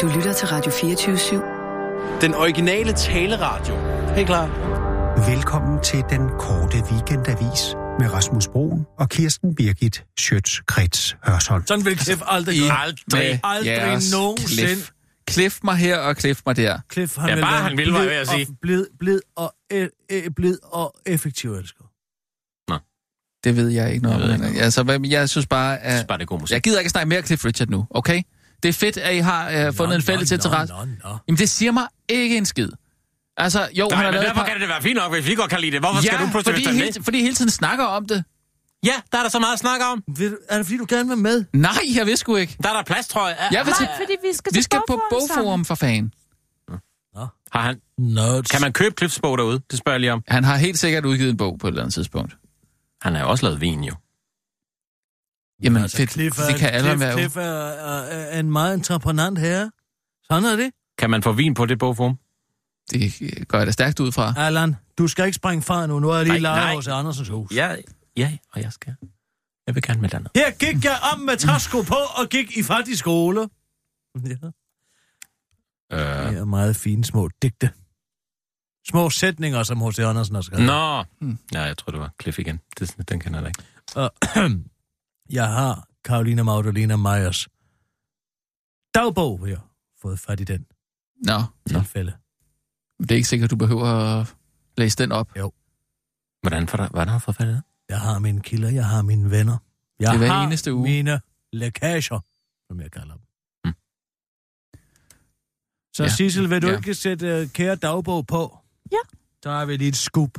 Du lytter til Radio 24-7. Den originale taleradio. Helt klar. Velkommen til den korte weekendavis med Rasmus Broen og Kirsten Birgit Schøtz-Krets Hørsholm. Sådan vil Cliff aldrig I gøre. aldrig, aldrig nogensinde. Cliff. Cliff mig her og cliff mig der. Cliff, han Ja, vil bare være han vil, var jeg at sige. og- Blid, blid, og, øh, øh, blid og effektiv elsker. Det ved jeg ikke noget Jeg ved om. Altså, jeg synes bare, Jeg synes at... bare, det er god musik. Jeg gider ikke snakke mere Cliff Richard nu, okay? Det er fedt, at I har uh, fundet en fælles interesse. Nå, nå, nå. Jamen, det siger mig ikke en skid. Altså, jo, han Nej, har men derfor par... kan det være fint nok, hvis vi godt kan lide det. Hvorfor skal Ja, du pludselig fordi, med? hele, fordi hele tiden snakker om det. Ja, der er der så meget at snakke om. Vil, er det fordi, du gerne vil med? Nej, jeg ved sgu ikke. Der er der plads, tror jeg. Jeg vil til, Nej, fordi vi skal, vi til skal på bogforum for fan. Har han, Nuts. kan man købe Cliffs bog derude? Det spørger jeg lige om. Han har helt sikkert udgivet en bog på et eller andet tidspunkt. Han har jo også lavet vin, jo. Jamen, altså, fedt. Cliff er, det kan alle Cliff, være. Cliff er, er, er en meget entreprenant herre. Sådan er det. Kan man få vin på det bogform? Det går jeg da stærkt ud fra. Allan, du skal ikke springe fra nu. Nu er jeg lige lejet hos Andersens hus. Ja, ja, og jeg skal. Jeg vil gerne med andet. Her gik jeg om med træsko på og gik i fattig skole. Ja. Øh. Det er meget fine små digte. Små sætninger, som H.C. Andersen har skrevet. Nå. Hmm. Ja, jeg tror, det var Cliff igen. Det, den kender jeg da ikke. Og jeg har Karolina Magdalena Meyers dagbog, har fået fat i den Nå, tilfælde. det er ikke sikkert, du behøver at læse den op. Hvordan, får der, hvordan har du fået fat i det? Jeg har mine kilder, jeg har mine venner. Jeg Det er hver har eneste uge. mine lækager, som jeg kalder dem. Hmm. Så Ja. Sissel, vil du Ja. ikke sætte uh, kære dagbog på? Ja. Så har vi lige et scoop.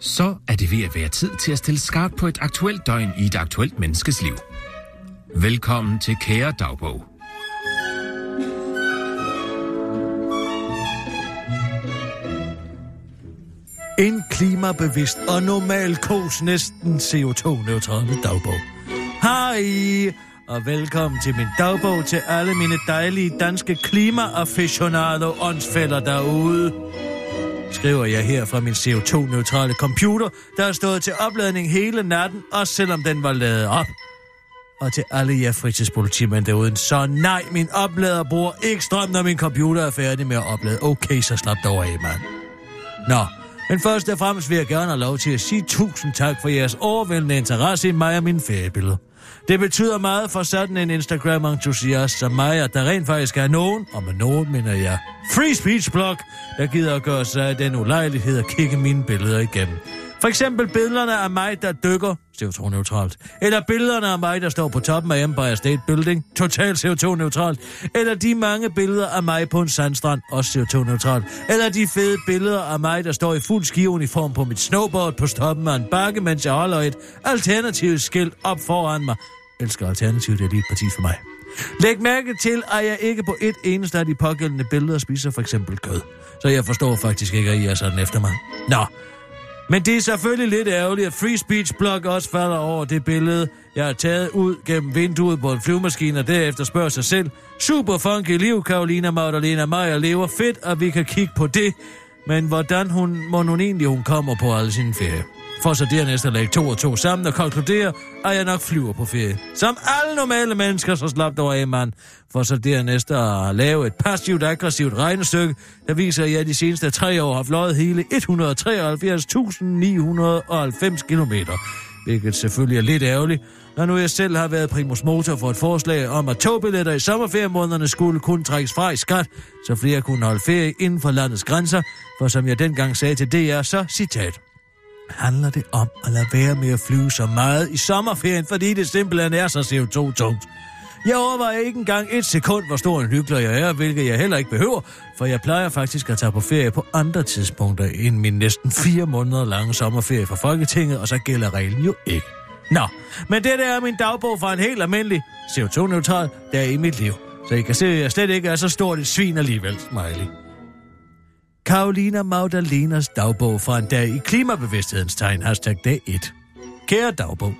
Så er det ved at være tid til at stille skarpt på et aktuelt døgn i et aktuelt menneskes liv. Velkommen til Kære Dagbog. En klimabevidst og normal kos næsten CO2-neutrale dagbog. Hej, og velkommen til min dagbog til alle mine dejlige danske klimaaficionado åndsfælder derude. Skriver jeg her fra min CO2-neutrale computer, der har stået til opladning hele natten, også selvom den var ladet op. Og til alle jer fritidspolitimænd derude, så nej, min oplader bruger ikke strøm, når min computer er færdig med at oplade. Okay, så slap dog af, mand. Nå, men først og fremmest vil jeg gerne have lov til at sige tusind tak for jeres overvældende interesse i mig og mine feriebilleder. Det betyder meget for sådan en Instagram-entusiast som mig, at der rent faktisk er nogen, og med nogen mener jeg, free speech blog, der gider at gøre sig den ulejlighed at kigge mine billeder igennem. For eksempel billederne af mig, der dykker, CO2-neutralt. Eller billederne af mig, der står på toppen af Empire State Building, totalt CO2-neutralt. Eller de mange billeder af mig på en sandstrand, også CO2-neutralt. Eller de fede billeder af mig, der står i fuld skiuniform på mit snowboard på toppen af en bakke, mens jeg holder et alternativt skilt op foran mig. Elsker alternativet, det er lige et parti for mig. Læg mærke til, at jeg ikke på et eneste af de pågældende billeder spiser for eksempel kød. Så jeg forstår faktisk ikke, at I er sådan efter mig. Nå, men det er selvfølgelig lidt ærgerligt, at Free Speech Blog også falder over det billede, jeg har taget ud gennem vinduet på en flyvemaskine, og derefter spørger sig selv, super funky liv, Karolina Magdalena Meyer lever fedt, og vi kan kigge på det, men hvordan hun, må hun egentlig hun kommer på alle sine ferie? For så dernæst at lægge to og to sammen og konkludere, at jeg nok flyver på ferie. Som alle normale mennesker, så slap dog af, mand. For så dernæst at lave et passivt aggressivt regnestykke, der viser, at jeg de seneste tre år har fløjet hele 173.990 km. Hvilket selvfølgelig er lidt ærgerligt, når nu jeg selv har været primus motor for et forslag om, at togbilletter i sommerferiemånederne skulle kunne trækkes fra i skat, så flere kunne holde ferie inden for landets grænser, for som jeg dengang sagde til DR, så citat handler det om at lade være med at flyve så meget i sommerferien, fordi det simpelthen er så CO2-tungt. Jeg overvejer ikke engang et sekund, hvor stor en hyggelig jeg er, hvilket jeg heller ikke behøver, for jeg plejer faktisk at tage på ferie på andre tidspunkter end min næsten fire måneder lange sommerferie fra Folketinget, og så gælder reglen jo ikke. Nå, men det der er min dagbog fra en helt almindelig CO2-neutral dag i mit liv. Så I kan se, at jeg slet ikke er så stort et svin alligevel, smiley. Karolina Magdalenas dagbog fra en dag i klimabevidsthedens tegn, hashtag dag 1. Kære dagbog,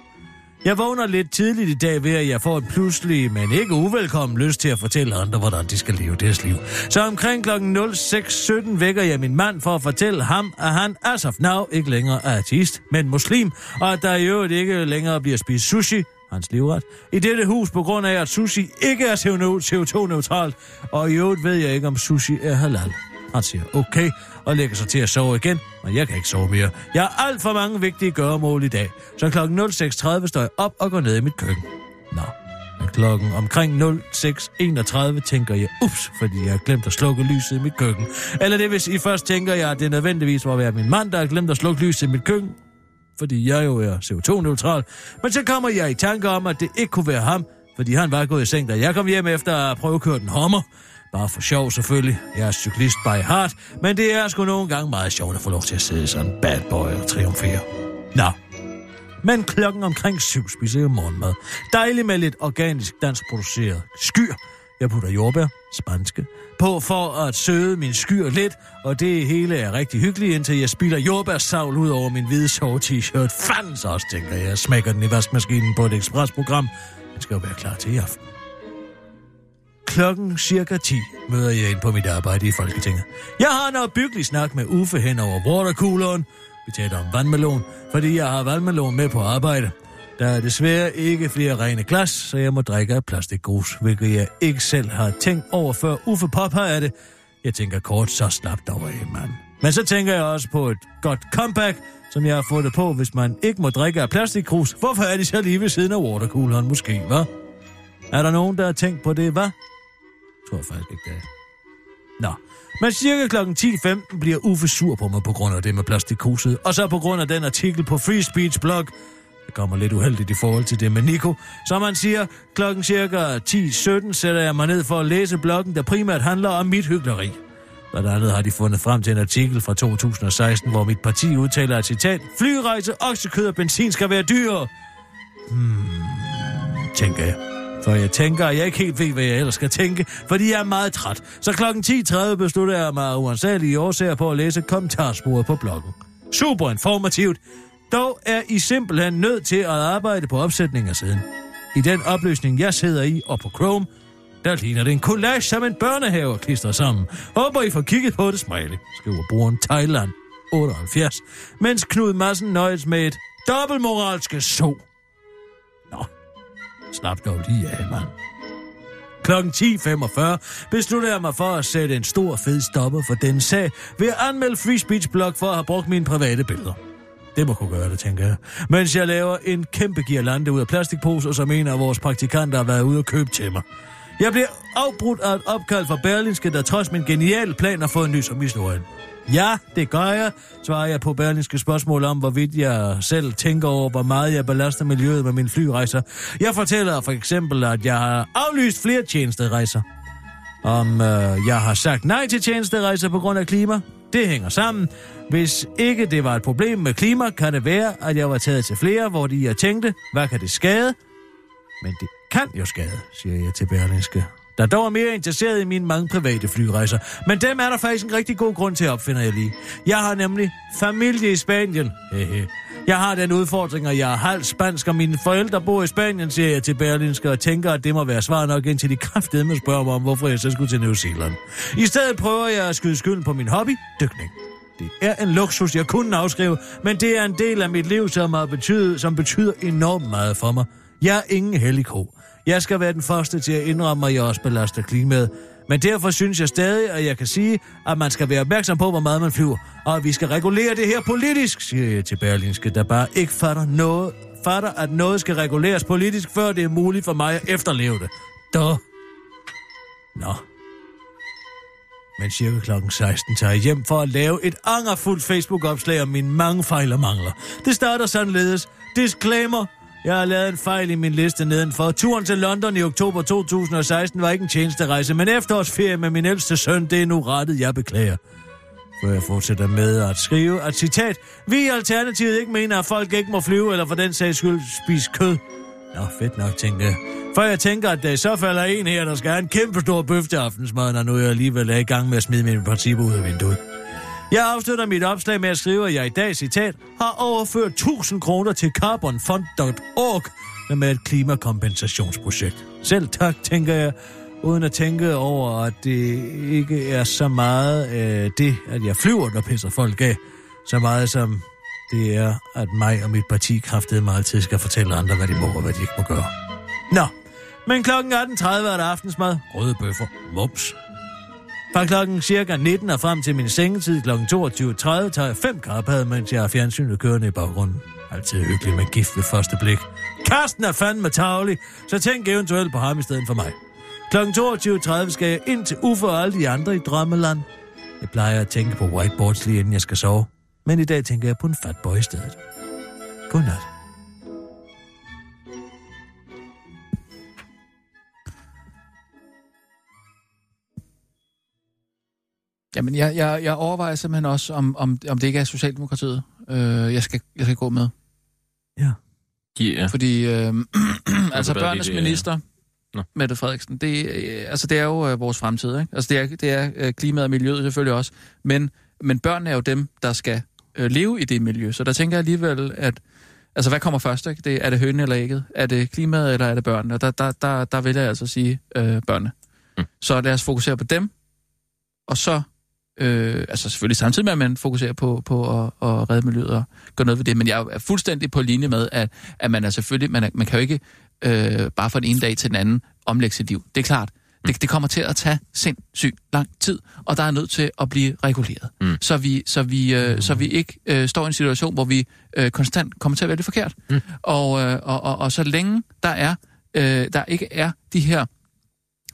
jeg vågner lidt tidligt i dag ved, at jeg får en pludselig, men ikke uvelkommen lyst til at fortælle andre, hvordan de skal leve deres liv. Så omkring kl. 06.17 vækker jeg min mand for at fortælle ham, at han as of now ikke længere er artist, men muslim, og at der i øvrigt ikke længere bliver spist sushi, hans livret, i dette hus på grund af, at sushi ikke er CO2-neutralt, og i øvrigt ved jeg ikke, om sushi er halal. Han siger okay, og lægger sig til at sove igen, men jeg kan ikke sove mere. Jeg har alt for mange vigtige gøremål i dag, så klokken 06.30 står jeg op og går ned i mit køkken. Nå, men klokken omkring 06.31 tænker jeg, ups, fordi jeg har glemt at slukke lyset i mit køkken. Eller det hvis I først tænker jeg, at det nødvendigvis må være min mand, der har glemt at slukke lyset i mit køkken, fordi jeg jo er CO2-neutral. Men så kommer jeg i tanke om, at det ikke kunne være ham, fordi han var gået i seng, da jeg kom hjem efter at prøve at køre den hommer. Bare for sjov selvfølgelig. Jeg er cyklist by heart, men det er sgu nogle gange meget sjovt at få lov til at sidde sådan en bad boy og triumfere. Nå. Men klokken omkring syv spiser jeg morgenmad. Dejligt med lidt organisk dansk produceret skyr. Jeg putter jordbær, spanske, på for at søde min skyr lidt, og det hele er rigtig hyggeligt, indtil jeg spiller jordbærsavl ud over min hvide sove t-shirt. Fandens også, tænker jeg. Jeg smækker den i vaskemaskinen på et ekspresprogram. Den skal jo være klar til i aften. Klokken cirka 10 møder jeg ind på mit arbejde i Folketinget. Jeg har en opbyggelig snak med Uffe hen over watercooleren. Vi taler om vandmelon, fordi jeg har vandmelon med på arbejde. Der er desværre ikke flere rene glas, så jeg må drikke af plastikgrus, hvilket jeg ikke selv har tænkt over, før Uffe påpeger det. Jeg tænker kort, så slap dog af, mand. Men så tænker jeg også på et godt comeback, som jeg har fået på, hvis man ikke må drikke af plastikkrus. Hvorfor er de så lige ved siden af watercooleren måske, hva'? Er der nogen, der har tænkt på det, hva'? Tror jeg faktisk ikke, det er. Nå, men cirka kl. 10.15 bliver Uffe sur på mig på grund af det med plastikhuset, og så på grund af den artikel på Free Speech blog. Det kommer lidt uheldigt i forhold til det med Nico. Som han siger, klokken cirka 10.17 sætter jeg mig ned for at læse bloggen, der primært handler om mit hyggeleri. Blandt andet har de fundet frem til en artikel fra 2016, hvor mit parti udtaler et citat, flyrejse, oksekød og benzin skal være dyre. Hmm, tænker jeg. For jeg tænker, at jeg ikke helt ved, hvad jeg ellers skal tænke, fordi jeg er meget træt. Så klokken 10.30 beslutter jeg mig uansagelige årsager på at læse kommentarsporet på bloggen. Super informativt. Dog er I simpelthen nødt til at arbejde på opsætning af siden. I den opløsning, jeg sidder i, og på Chrome, der ligner det en collage, som en børnehave klistrer sammen. Håber, I får kigget på det, smiley, skriver brugeren Thailand 78, mens Knud Madsen nøjes med et dobbeltmoralske så. Slap dog lige af, mand. Klokken 10.45 besluttede jeg mig for at sætte en stor fed stopper for den sag ved at anmelde Free Speech Blog for at have brugt mine private billeder. Det må kunne gøre det, tænker jeg. Mens jeg laver en kæmpe girlande ud af plastikposer, som en af vores praktikanter har været ude og købe til mig. Jeg bliver afbrudt af et opkald fra Berlinske, der trods min geniale plan har fået en ny som historien. Ja, det gør jeg, svarer jeg på Berlinske spørgsmål om, hvorvidt jeg selv tænker over, hvor meget jeg belaster miljøet med mine flyrejser. Jeg fortæller for eksempel, at jeg har aflyst flere tjenesterejser. Om øh, jeg har sagt nej til tjenesterejser på grund af klima. Det hænger sammen. Hvis ikke det var et problem med klima, kan det være, at jeg var taget til flere, hvor de jeg tænkte, hvad kan det skade? Men det kan jo skade, siger jeg til Berlinske der dog er mere interesseret i mine mange private flyrejser. Men dem er der faktisk en rigtig god grund til, opfinder jeg lige. Jeg har nemlig familie i Spanien. Hehe. Jeg har den udfordring, at jeg er halvt spansk, og mine forældre bor i Spanien, siger jeg til Berlinske, og tænker, at det må være svar nok, indtil de kraftedeme spørger mig om, hvorfor jeg så skulle til New Zealand. I stedet prøver jeg at skyde skylden på min hobby, dykning. Det er en luksus, jeg kunne afskrive, men det er en del af mit liv, som, har betydet, som betyder enormt meget for mig. Jeg er ingen hellig ko. Jeg skal være den første til at indrømme, at jeg også belaster klimaet. Men derfor synes jeg stadig, at jeg kan sige, at man skal være opmærksom på, hvor meget man flyver. Og at vi skal regulere det her politisk, siger jeg til Berlinske, der bare ikke fatter noget, fatter, at noget skal reguleres politisk, før det er muligt for mig at efterleve det. Da. Nå. Men cirka klokken 16 tager jeg hjem for at lave et angerfuldt Facebook-opslag om mine mange fejl og mangler. Det starter således. Disclaimer. Jeg har lavet en fejl i min liste nedenfor. Turen til London i oktober 2016 var ikke en tjenesterejse, men efterårsferie med min ældste søn, det er nu rettet, jeg beklager. Før jeg fortsætter med at skrive, at citat, vi i Alternativet ikke mener, at folk ikke må flyve, eller for den sags skyld spise kød. Nå, fedt nok, tænker jeg. For jeg tænker, at der så falder en her, der skal have en kæmpe stor bøf til aftensmad, når nu jeg alligevel er i gang med at smide mine principper ud af vinduet. Jeg afslutter mit opslag med at skrive, at jeg i dag, citat, har overført 1000 kroner til carbonfund.org med et klimakompensationsprojekt. Selv tak, tænker jeg, uden at tænke over, at det ikke er så meget øh, det, at jeg flyver, der pisser folk af, så meget som det er, at mig og mit parti kraftede mig altid skal fortælle andre, hvad de må og hvad de ikke må gøre. Nå, men klokken 18.30 er der aftensmad. Røde bøffer. mops, fra klokken cirka 19 og frem til min sengetid klokken 22.30 tager jeg fem karpade, mens jeg har fjernsynet kørende i baggrunden. Altid hyggeligt med gift ved første blik. Karsten er fandme tavlig, så tænk eventuelt på ham i stedet for mig. Klokken 22.30 skal jeg ind til Uffe og alle de andre i drømmeland. Jeg plejer at tænke på whiteboards lige inden jeg skal sove. Men i dag tænker jeg på en fatboy i stedet. Godnat. Jamen, jeg, jeg, jeg overvejer simpelthen også, om, om, om det ikke er Socialdemokratiet, øh, jeg, skal, jeg skal gå med. Ja. Ja. Fordi, øh, altså bedre børnenes det, minister, Nå. Mette Frederiksen, det, øh, altså, det er jo øh, vores fremtid. Ikke? Altså, det er, det er øh, klimaet og miljøet selvfølgelig også. Men, men børnene er jo dem, der skal øh, leve i det miljø. Så der tænker jeg alligevel, at altså, hvad kommer først? Ikke? Det, er det hønen eller ægget? Er det klimaet, eller er det børnene? Og der, der, der, der vil jeg altså sige øh, børnene. Mm. Så lad os fokusere på dem, og så Øh, altså selvfølgelig samtidig med, at man fokuserer på, på at, at redde miljøet og gøre noget ved det. Men jeg er fuldstændig på linje med, at, at man er selvfølgelig, man, er, man kan jo ikke øh, bare fra den ene dag til den anden omlægge sit liv. Det er klart. Det, det kommer til at tage sindssygt lang tid, og der er nødt til at blive reguleret. Mm. Så, vi, så, vi, øh, så vi ikke øh, står i en situation, hvor vi øh, konstant kommer til at vælge forkert. Mm. Og, øh, og, og, og så længe der er øh, der ikke er de her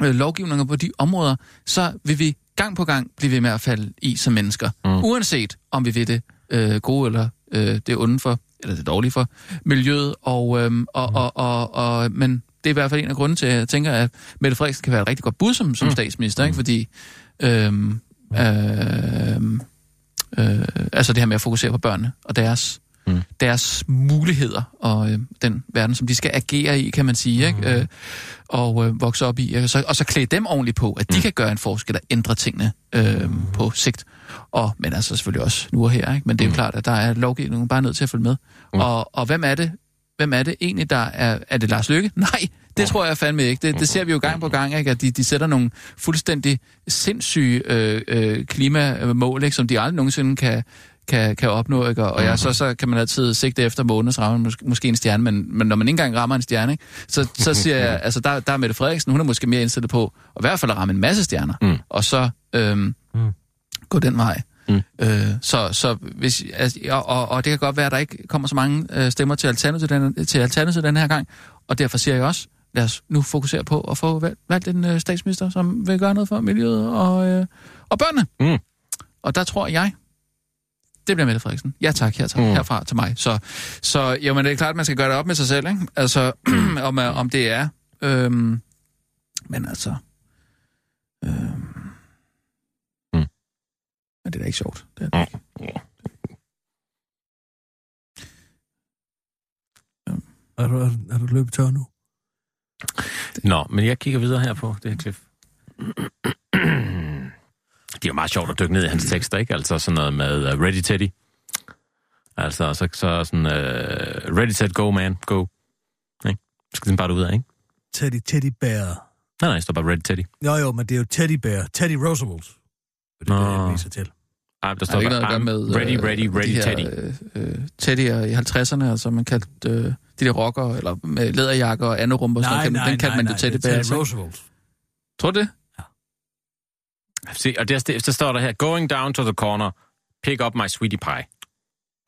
øh, lovgivninger på de områder, så vil vi gang på gang blive ved med at falde i som mennesker. Mm. Uanset om vi ved det øh, gode eller øh, det onde for, eller det dårlige for miljøet. Og, øh, og, og, og, og, men det er i hvert fald en af grunden til, at jeg tænker, at Mette Frederiksen kan være et rigtig godt bud som, som Mm. statsminister, ikke? fordi øh, øh, øh, altså det her med at fokusere på børnene og deres Mm. deres muligheder og øh, den verden, som de skal agere i, kan man sige, ikke? Øh, og øh, vokse op i, og så, og så klæde dem ordentligt på, at de Mm. kan gøre en forskel og ændre tingene øh, på sigt. Og, men altså selvfølgelig også nu og her, ikke? men det er jo Mm. klart, at der er lovgivningen bare nødt til at følge med. Mm. Og, og hvem er det? Hvem er det egentlig, der er... Er det Lars Løkke? Nej, det tror jeg fandme ikke. Det, det ser vi jo gang på gang, ikke? at de, de sætter nogle fuldstændig sindssyge øh, øh, klimamål, ikke? som de aldrig nogensinde kan, kan, kan opnå. Ikke? Og, og ja, så, så kan man altid sigte efter månens ramme, måske, måske en stjerne, men, men når man ikke engang rammer en stjerne, ikke? Så, så siger jeg, altså der, der er Mette Frederiksen, hun er måske mere indstillet på at i hvert fald at ramme en masse stjerner, Mm. og så øhm, Mm. gå den vej. Mm. Øh, så, så hvis, altså, og, og, og det kan godt være, at der ikke kommer så mange øh, stemmer til Alternativet den, til Alternativet den her gang, og derfor siger jeg også, lad os nu fokusere på at få valgt, valgt en øh, statsminister, som vil gøre noget for miljøet og, øh, og børnene. Mm. Og der tror jeg, det bliver Mette Frederiksen. Ja tak, her, tak, Mm. herfra til mig. Så, så jo, men det er klart, at man skal gøre det op med sig selv, ikke? Altså, om, øh, om det er... Øhm, men altså... Øhm, Mm. Men det er da ikke sjovt. Det er, Er du, er, er du løbet tør nu? Nå, men jeg kigger videre her på det her klip. Det er jo meget sjovt at dykke ned i hans tekster, ikke? Altså sådan noget med uh, Ready Teddy. Altså, så, så sådan, uh, Ready, Set, Go, man, go. Ikke? Skal den bare ud af, ikke? Teddy, Teddy Bear. Nej, nej, det står bare Ready Teddy. Jo, jo, men det er jo Teddy Bear. Teddy Roosevelt. Det er det, Nå. jeg viser til. Ej, der står er ikke bare, I'm med... ready, ready, øh, ready, de her, Teddy. Øh, øh, Teddy'er i 50'erne, altså man kaldte øh, de der rocker, eller med læderjakker og anerumper, sådan noget, kan- den kaldte man jo Teddy det er. Teddy ikke? Roosevelt. Tror du det? Se, og der, der, står der her, going down to the corner, pick up my sweetie pie.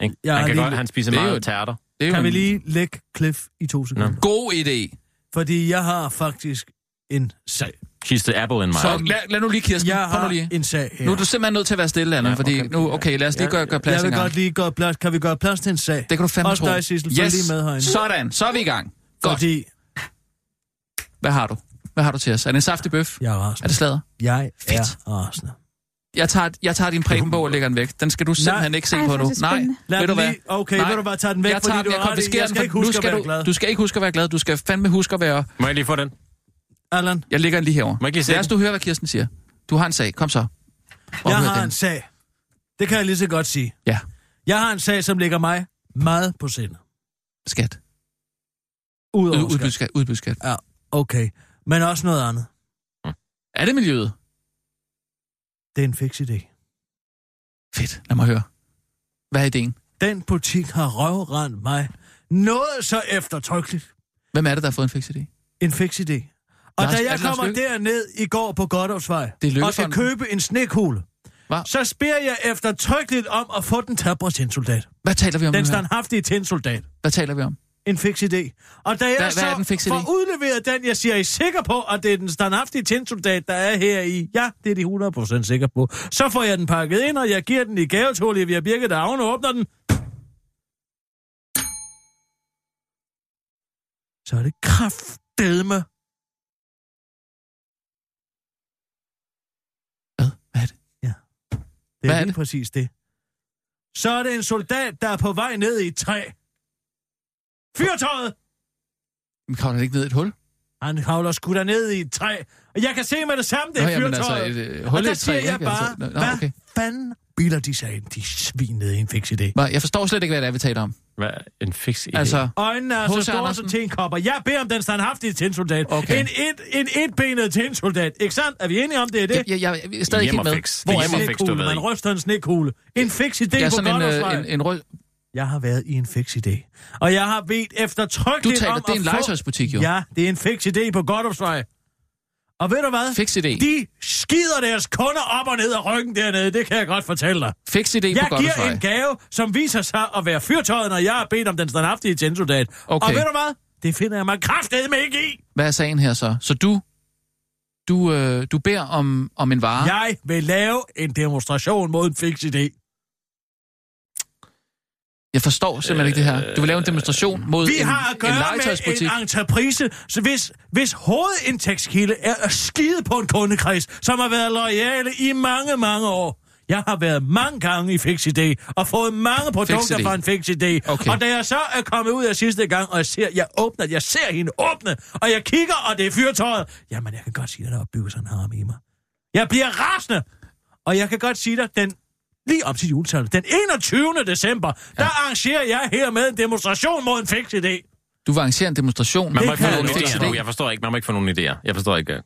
Ikke? Jeg han kan lige- godt, han spiser Det er meget jo- tærter. Det er jo Kan vi en lige lægge Cliff i to sekunder? god idé. Fordi jeg har faktisk en sag. She's the apple in my Så lad, lad nu lige, Kirsten. Jeg har lige. en sag her. Nu er du simpelthen nødt til at være stille, Anna, Ja, ja, fordi okay. nu, okay, lad os lige Ja, gøre, gøre plads jeg vil godt lige gøre plads. Kan vi gøre plads til en sag? Det kan du fandme Også tro. dig, Sissel. Følg lige med herinde. Sådan, så er vi i gang. Godt. Fordi Hvad har du? Hvad har du til os? Er det en saftig bøf? jeg er Er rasende. det slader? Jeg Fedt. er rasende. Jeg tager, jeg tager din præbenbog og lægger den væk. Den skal du simpelthen ikke se Ej, på er nu. det Nej. Lad ved du den hvad? Okay, Nej. vil du bare tage den væk, Jeg tager fordi den, du jeg har ret i. konfiskerer Jeg den, skal ikke for nu huske at skal være du, glad. du skal ikke huske at være glad. Du skal fandme huske at være... Må jeg lige få den? Allan, Jeg lægger den lige herover. Må jeg ikke lige se Lad os den? du høre, hvad Kirsten siger. Du har en sag. Kom så. Hvor jeg har den? en sag. Det kan jeg lige så godt sige. Ja, Jeg har en sag, som ligger mig meget på sinde. skat. Udover Ud, skat. Udbudsskat. Ja, okay. Men også noget andet. Er det miljøet? Det er en fix idé. Fedt. Lad mig høre. Hvad er ideen? Den butik har røvrendt mig. Noget så eftertrykkeligt. Hvem er det, der har fået en fix idé? En fix idé. Og Lars- da jeg Lars kommer Løkke? derned i går på er og skal købe en snekugle, Hva? så spørger jeg eftertrykkeligt om at få den tabre tinsoldat. Hvad taler vi om Den standhaftige tinsoldat. Hvad taler vi om? En fix idé. Og da jeg Hvad- så hvad er den fix idé? får udleveret den, jeg siger, er I sikker på, at det er den standhaftige tinsoldat, der er her i? Ja, det er de 100% sikker på. Så får jeg den pakket ind, og jeg giver den i gave til Olivia Birke, der og åbner den. Så er det kraftedme. Hvad? Hvad er det? Det Hvad er er lige det? præcis det. Så er det en soldat, der er på vej ned i et træ. Fyrtøjet! Vi kommer da ikke ned i et hul? Han havler sgu da ned i et træ. Og jeg kan se med det samme, det er Nå, jamen, fyrtøjet. altså, et, øh, og hul i der et træ, siger jeg ikke? bare, Altså, nå, hvad okay. fanden bilder de sig ind, de svin i en fix idé. Hva? Jeg forstår slet ikke, hvad det er, vi taler om. Hvad? En fix idé? Altså, Øjnene er så store som tenkopper. Jeg beder om den standhaftige tinsoldat. Okay. En, et, en etbenet tinsoldat. Ikke sandt? Er vi enige om det er det? jeg, jeg, jeg, er stadig ikke med. Hjemmefix. Hvor Det er vi? hjemmefix. du ved Man ryster en snekugle. En fix idé er på sådan en, øh, en, en rød... Jeg har været i en fix idé. Og jeg har bedt Du eftertrykkeligt taler, om det er en få... legetøjsbutik, jo. Ja, det er en fix idé på Godthåbsvej. Og ved du hvad? Fix idé. De skider deres kunder op og ned af ryggen dernede, det kan jeg godt fortælle dig. Fix idé på Jeg giver en gave, som viser sig at være fyrtøjet, når jeg har bedt om den standhaftige tinsoldat. Okay. Og ved du hvad? Det finder jeg mig kraftedeme ikke i. Hvad er sagen her så? Så du, du, øh, du beder om, om en vare? Jeg vil lave en demonstration mod en fix idé. Jeg forstår simpelthen ikke det her. Du vil lave en demonstration mod Vi en, har at en gøre med legetøjsbutik. en entreprise, så hvis, hvis hovedindtægtskilde er at skide på en kundekreds, som har været lojale i mange, mange år. Jeg har været mange gange i Fix Idé og fået mange produkter fra en Fix Idé. Okay. Og da jeg så er kommet ud af sidste gang, og jeg ser, jeg åbner, jeg ser hende åbne, og jeg kigger, og det er fyrtøjet. Jamen, jeg kan godt sige, at der er bygget sådan en harm i mig. Jeg bliver rasende, og jeg kan godt sige dig, den lige op til juletallet, den 21. december, ja. der arrangerer jeg her med en demonstration mod en Fix Idé. Du vil arrangere en demonstration. Man må ikke få nogen jeg idéer. Jeg forstår ikke. Man må ikke få nogen idéer. Jeg forstår ikke. øh.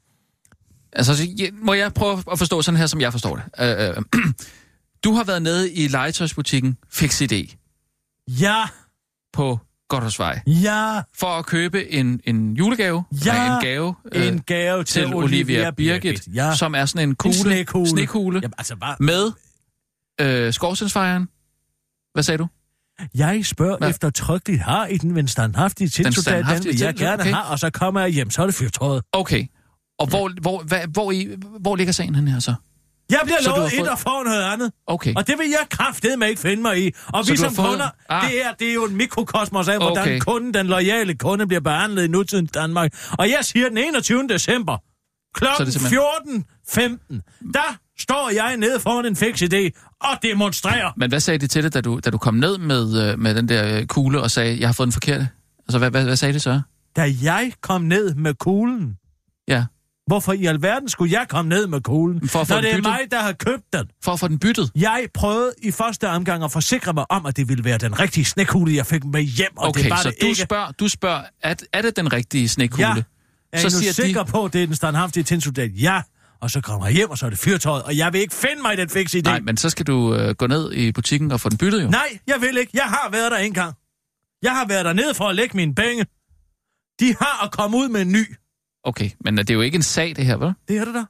Altså, må jeg prøve at forstå sådan her, som jeg forstår det? Øh, øh, du har været nede i legetøjsbutikken Fix Idé Ja, på Goddersvej ja, for at købe en, en julegave. Ja, Nej, en gave. øh, en gave til, til Olivia Birgit, Ja, som er sådan en en kugle, snekugle. snekugle Jamen, altså bare, med øh, skorstensfejren. Hvad sagde du? jeg spørger Hvad? eftertrykkeligt, har I den standhaftige tilsoldat, den standhaftige vil jeg gerne okay. have, og så kommer jeg hjem, så er det fyrtøjet. Okay. Og hvor, hvor, hvad, hvor, i, hvor ligger sagen hen her så? Jeg bliver Så lovet har et fået- og får noget andet. Okay. Og det vil jeg kraftedeme ikke finde mig i. Og Så vi som fået- kunder, Ah. det, er, det er jo en mikrokosmos af, hvordan Okay. kunden, den loyale kunde, bliver behandlet i nutidens Danmark. Og jeg siger den 21. december, er klokken simpelthen- 14.15, der står jeg nede foran en fix idé og demonstrerer. Men hvad sagde de til dig, da du, da du kom ned med, øh, med den der øh, kugle og sagde, jeg har fået den forkerte? Altså, hvad, hvad, hvad sagde de så? Da jeg kom ned med kuglen, Ja, hvorfor i alverden skulle jeg komme ned med kuglen, For at få når det er byttet. mig, der har købt den? for at få den byttet. Jeg prøvede i første omgang at forsikre mig om, at det ville være den rigtige snekugle, jeg fik med hjem, og det Okay, var så det du ikke. spørger, du spørger er, er det den rigtige snekugle? Ja. Er så I nu siger sikker de, på, at det er den standhaftige tinsoldat? Ja. Og så kommer jeg hjem, og så er det fyrtøjet, og jeg vil ikke finde mig i den fix idé. nej, men så skal du øh, gå ned i butikken og få den byttet jo. Nej, jeg vil ikke. Jeg har været der en gang. Jeg har været dernede for at lægge mine penge. De har at komme ud med en ny. Okay, men det er jo ikke en sag, det her, vel? Det er det der.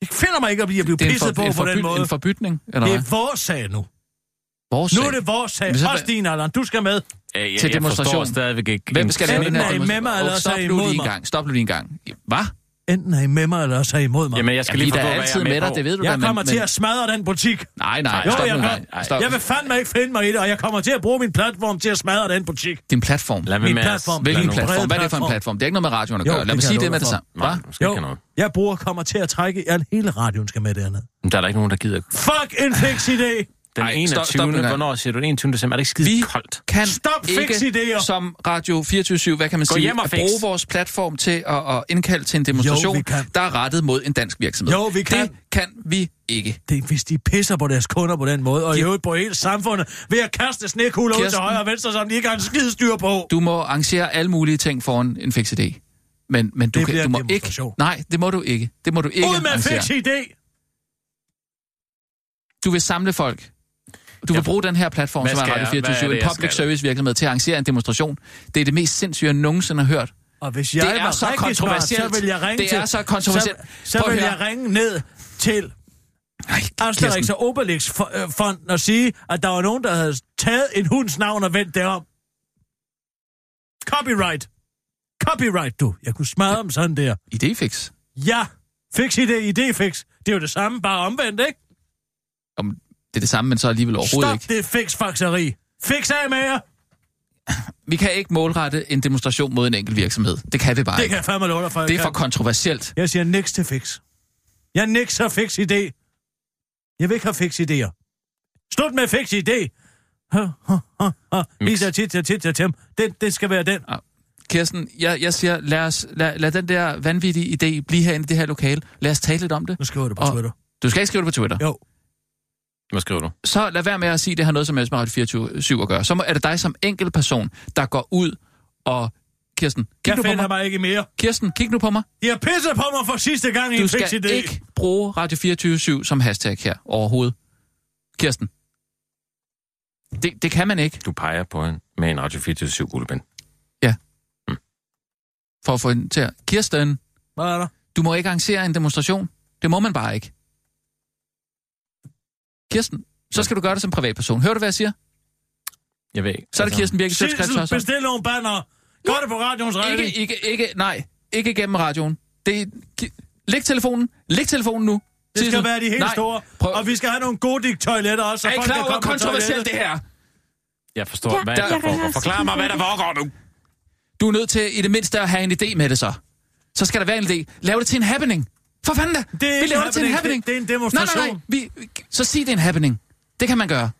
Jeg finder mig ikke at blive er en, pisset på en, på den forbyt, måde. en forbytning, eller Det hvad? er vores sag nu. Vores Nu er det vores sag. Så- Også din, Allan. Du skal med. Øh, Jeg, Til jeg forstår demonstration. stadigvæk ikke. Hvem skal lave den her er med mig, eller er I Stop nu lige en gang. Stop nu lige en gang. Hvad? Enten er I med mig, eller også er I imod mig. Jamen, jeg skal Ja, lige er forstå, hvad jeg altid er med med dig, på. det ved du da. jeg kommer men, til men... at smadre den butik. Nej, nej, Jo, stop jeg. Nej, nej, stop. Jeg vil fandme ikke finde mig i det, og jeg kommer til at bruge min platform til at smadre den butik. Din platform. Lad Min med at- platform. Hvilken nu- platform? Hvad er det for en platform. platform? Det er ikke noget med radioen at Jo, gøre. Lad det mig sige jeg det med det samme. Nej, Jo, jeg bruger kommer til at trække, al hele radioen skal med dernede. Men der er der ikke nogen, der gider. Fuck en fix idé! Den Ej, 21. stop- stop hvornår siger du? Den 21. december. Er det ikke skide Vi koldt? kan Stop ikke fix-idéer. som Radio 24 hvad kan man Gå sige, hjem og at bruge vores platform til at, at indkalde til en demonstration, Jo, der er rettet mod en dansk virksomhed. Jo, vi kan. Det kan vi ikke. Det er, hvis de pisser på deres kunder på den måde, og i øvrigt på hele samfundet, ved at kaste snekugler ud til Kirsten. højre og venstre, som de ikke har en skide styr på. Du må arrangere alle mulige ting foran en fix idé. Men, men du, Det kan, du må ikke... Nej, det må du ikke. Det må du ikke Ud med arrangere. fix idé! Du vil samle folk. Du vil bruge den her platform, som er skal Radio jeg? Hvad er 24 det, en public service virksomhed, til at arrangere en demonstration. Det er det mest sindssyge, jeg nogensinde har hørt. Og hvis jeg Det er var så smart, kontroversielt. så vil jeg ringe Det til... er så kontroversielt. Så, så vil jeg ringe ned til Asterix og Obelix-fonden og sige, at der var nogen, der havde taget en hunds navn og vendt det om. Copyright. Copyright, du. Jeg kunne smadre dem sådan der. Idéfix. Ja, fix idé, idéfix. Det er jo det samme, bare omvendt, ikke? Om det er det samme, men så alligevel overhovedet Stop ikke. det fix-fakseri. Fix af med jer. Vi kan ikke målrette en demonstration mod en enkelt virksomhed. Det kan vi bare Det ikke. kan jeg fandme dig for. Det er for kontroversielt. Jeg siger niks til fix. Jeg nikser fix idé. Jeg vil ikke have fix idéer. Slut med fix idé. Ha, ha, ha, ha. Isa tit, tit, tit, tit. Det, det skal være den. Kirsten, jeg, jeg siger, lad, os, lad, lad den der vanvittige idé blive herinde i det her lokale. Lad os tale lidt om det. Nu skriver du på Og- Twitter. Du skal ikke skrive det på Twitter. Jo. Hvad skriver du? Så lad være med at sige, at det har noget som helst med Radio 24 at gøre. Så må- er det dig som enkel person, der går ud og... Kirsten, kig Jeg nu på finder mig. mig ikke mere. Kirsten, kig nu på mig. De har pisset på mig for sidste gang i Du en fix skal ikke bruge Radio 24 som hashtag her overhovedet. Kirsten. Det, det kan man ikke, Du peger på en, med en Radio 24 guldbind. for at få den til at... Kirsten, Hvad er der? du må ikke arrangere en demonstration. Det må man bare ikke. Kirsten, så skal du gøre det som privatperson. Hører du, hvad jeg siger? Jeg ved ikke. Så er det Kirsten Birke Sjøtskrets bestil nogle banner. Gør det på radioens regning. Ikke, ikke, ikke, nej. Ikke gennem radioen. Det er, læg telefonen. Læg telefonen nu. Det skal være de helt nej. store. Prøv. Og vi skal have nogle gode toiletter også. så Er I folk klar kan over, hvor kontroversielt det her er? Jeg forstår, hvad der foregår. Forklar mig, hvad der foregår nu. Du er nødt til i det mindste at have en idé med det så. Så skal der være en idé. Lav det til en happening. For fanden da. Det er vi laver en det til en happening. Det- det er en Nej, demonstration. nej, nej. Vi, så sig det er en happening. Det kan man gøre.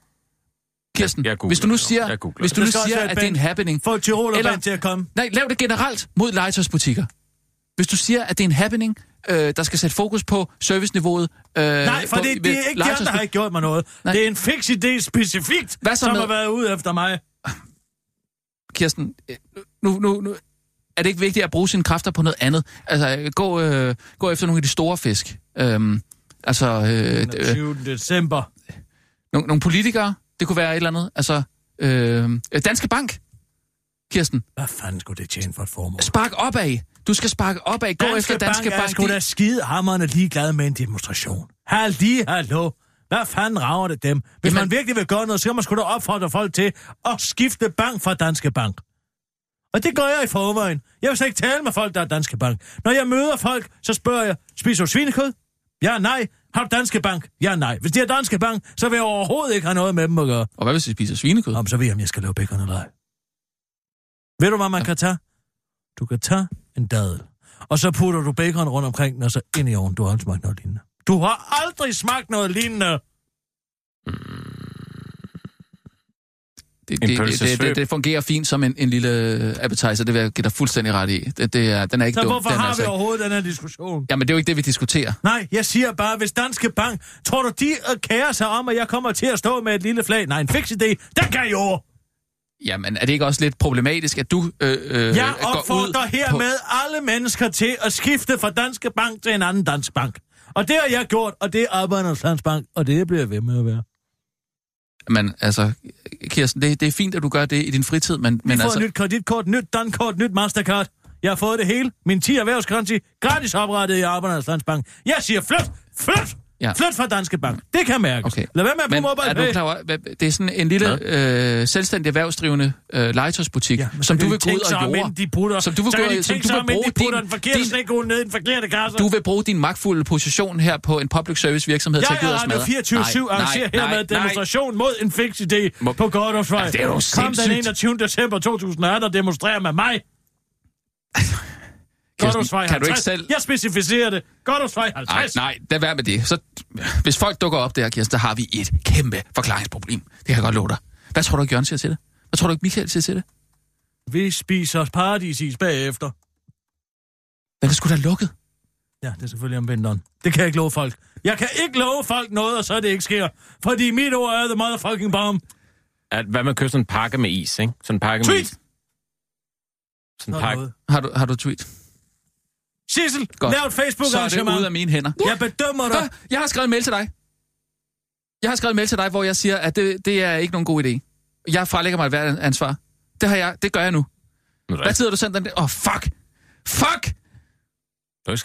Kirsten, Jeg- jeg hvis du nu siger, Jeg googler hvis du nu siger at det er en happening, Få Tirol Eller- til at komme. Nej, lav det generelt mod legetøjsbutikker. Hvis du siger, at det er en happening, øh, der skal sætte fokus på serviceniveauet... Øh, Nej, for på- det, det er ikke de andre, der har ikke gjort mig noget. Nej. Det er en fix idé specifikt, Hvad så som med- har været ude efter mig. Kirsten, øh, nu, nu, nu er det ikke vigtigt at bruge sine kræfter på noget andet. Altså, gå, øh, gå efter nogle af de store fisk. Øhm, altså, øh, Den øh, 20. december. nogle, nogle politikere, det kunne være et eller andet. Altså, øh, Danske Bank, Kirsten, Hvad fanden skulle det tjene for et formål? spark opad. Du skal sparke opad. Gå Danske efter Danske Bank Bank. sgu De- da skide hammerne ligeglade med en demonstration. Halli, hallo. Hvad fanden rager det dem? Hvis Jamen- man virkelig vil gøre noget, så skal man sgu da opfordre folk til at skifte bank fra Danske Bank. Og det gør jeg i forvejen. Jeg vil så ikke tale med folk, der er Danske Bank. Når jeg møder folk, så spørger jeg, spiser du svinekød? Ja, nej. Har du Danske Bank? Ja, nej. Hvis de har Danske Bank, så vil jeg overhovedet ikke have noget med dem at gøre. Og hvad hvis de spiser svinekød? Om så ved jeg, om jeg skal lave bacon eller ej. Ved du, hvad man kan tage? Du kan tage en dadel, og så putter du bacon rundt omkring den, og så ind i ovnen. Du har aldrig smagt noget lignende. Du har aldrig smagt noget lignende. Det, det, det, det, det fungerer fint som en, en lille appetizer, det vil jeg give dig fuldstændig ret i. Det, det er, den er ikke Så dum. hvorfor den har altså vi ikke. overhovedet den her diskussion? Jamen, det er jo ikke det, vi diskuterer. Nej, jeg siger bare, hvis Danske Bank, tror du, de øh, kærer sig om, at jeg kommer til at stå med et lille flag? Nej, en fix idé, den kan jo. Jamen, er det ikke også lidt problematisk, at du øh, øh, Jeg går ud opfordrer hermed alle mennesker til at skifte fra Danske Bank til en anden dansk bank. Og det har jeg gjort, og det er Arbejdernes Landsbank, og det bliver jeg ved med at være. Men altså, Kirsten, det, det er fint, at du gør det i din fritid, men, Vi men får altså... et nyt kreditkort, nyt dankort, nyt Mastercard. Jeg har fået det hele. Min 10 erhvervskonti, gratis oprettet i Arbejdernes Landsbank. Jeg siger flyt, flyt, Ja. ja. flyt fra Danske Bank. Det kan mærkes. Okay. Lad være med at bruge er du klar over, det er sådan en lille øh, selvstændig erhvervsdrivende øh, legetøjsbutik, Ja, ja, som du vil gå ud og jorde. de putter, Som du vil gå de ud- som tænke du vil inden de bruge putter din- den forkerte din- ned i den forkerte kasse. Du vil bruge din magtfulde position her på en public service virksomhed til Jeg at give er os Radio mad. 24 arrangerer hermed demonstration mod en fix idé Må- på Gordonsvej. Ja, det er jo Kom den sindssygt. 21. december 2018 og demonstrerer med mig. Gordonsvej kan du ikke 50. selv... Jeg specificerer det. Gordonsvej Nej, 50. nej, lad være med det. Så, hvis folk dukker op der, Kirsten, så har vi et kæmpe forklaringsproblem. Det kan jeg godt love dig. Hvad tror du, Jørgen siger til det? Hvad tror du ikke, Michael siger til det? Vi spiser paradisis bagefter. Men det skulle da lukket. Ja, det er selvfølgelig om vinteren. Det kan jeg ikke love folk. Jeg kan ikke love folk noget, og så det ikke sker. Fordi mit ord er the motherfucking bomb. At, hvad man køber sådan en pakke med is, ikke? Sådan en pakke med Tweet! is. Sådan en pakke. Har du, har du tweet? Sissel, lav et Så er det ude af mine hænder. Jeg bedømmer dig. Ah, jeg har skrevet en mail til dig. Jeg har skrevet en mail til dig, hvor jeg siger, at det, det er ikke nogen god idé. Jeg frelægger mig et hvert ansvar. Det, har jeg, det gør jeg nu. Der Hvad tid har du sendt den? Åh, oh, fuck! Fuck!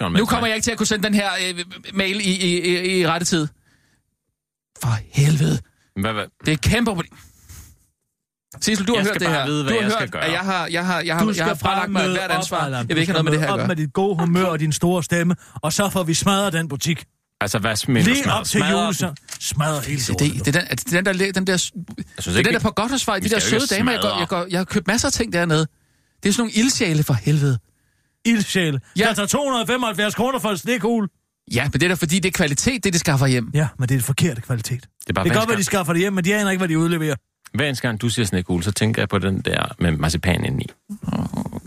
Nu kommer jeg ikke til at kunne sende den her øh, mail i, i, i, i rette tid. For helvede. Hvad, hvad? Det er kæmpe problem. Sissel, du har Jeg hørt det her. vide, hvad du har jeg hørt, skal gøre. at jeg har, jeg har, jeg har, jeg skal har fralagt mig hvert op, ansvar. Allan. Jeg vil ikke Du have noget med det skal her at møde op gøre. med dit gode humør og din store stemme, og så får vi smadret den butik. Altså, hvad du? Lige op til jul, så smadrer hele Det, det, det, er den, er det den der, den der, den der, Jeg synes det er ikke, den der på Godthårsvej, vi de der søde ikke damer, jeg, går, jeg, går, jeg har købt masser af ting dernede. Det er sådan nogle ildsjæle for helvede. ildsjæl. Ja. Der tager 275 kroner for en snekhul. Ja, men det er da fordi, det er kvalitet, det de skaffer hjem. Ja, men det er det forkerte kvalitet. Det er bare Det kan godt være, de skaffer det hjem, men de aner ikke, hvad de udleverer. Hver eneste gang, du siger snekugle, så tænker jeg på den der med marcipan indeni.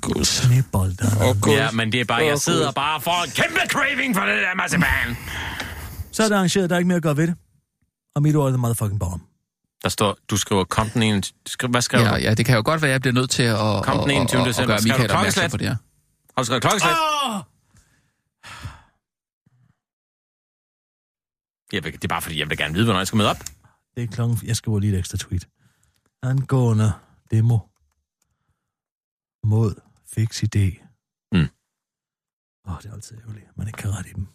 Gud. Snebolder. Åh, Gud. Ja, men det er bare, Åh, jeg sidder bare for en kæmpe craving for det der marcipan. Så er det arrangeret, der er ikke mere at gøre ved det. Og mit ord er the motherfucking bomb. Der står, du skriver, kom den ene... Skriv, hvad skriver Ja, du? ja, det kan jo godt være, at jeg bliver nødt til at, at, Kom den at, 21. at, at december. gøre Michael opmærksom på det her. Har du skrevet klokkeslæt? Åh! Jeg vil, det er bare fordi, jeg vil gerne vide, hvornår jeg skal møde op. Det er klokken... Jeg skriver lige et ekstra tweet. Angående demo mod fix idé. Mm. Åh, det er altid ærgerligt, man ikke kan rette i dem.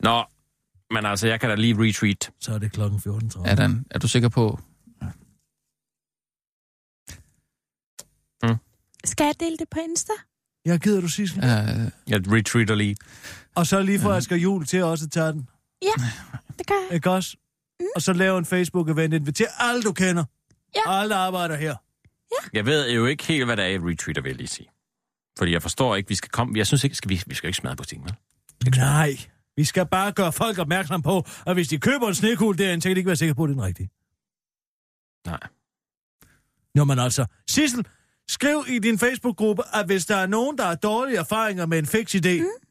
Nå, men altså, jeg kan da lige retweet. Så er det klokken 14.30. Er, den, er du sikker på? Skal jeg dele det på Insta? Jeg gider du, Sissel. Uh, Jeg retweeter lige. Og så lige for, at jeg skal jul til også at tage den. Ja, det gør jeg. Ikke også? Mm. Og så lave en Facebook-event. Inviter alle, du kender. Ja. Og alle, der arbejder her. Jeg ved jo ikke helt, hvad det er, jeg retweeter, vil jeg lige sige. Fordi jeg forstår ikke, vi skal komme... Jeg synes ikke, skal vi, vi skal ikke smadre butikken, vel? Nej, vi skal bare gøre folk opmærksom på, at hvis de køber en snekugle derinde, så kan de ikke være sikre på, at det er den rigtige. Nej. Nå, men altså, Sissel, skriv i din Facebook-gruppe, at hvis der er nogen, der har dårlige erfaringer med en fix idé, mm.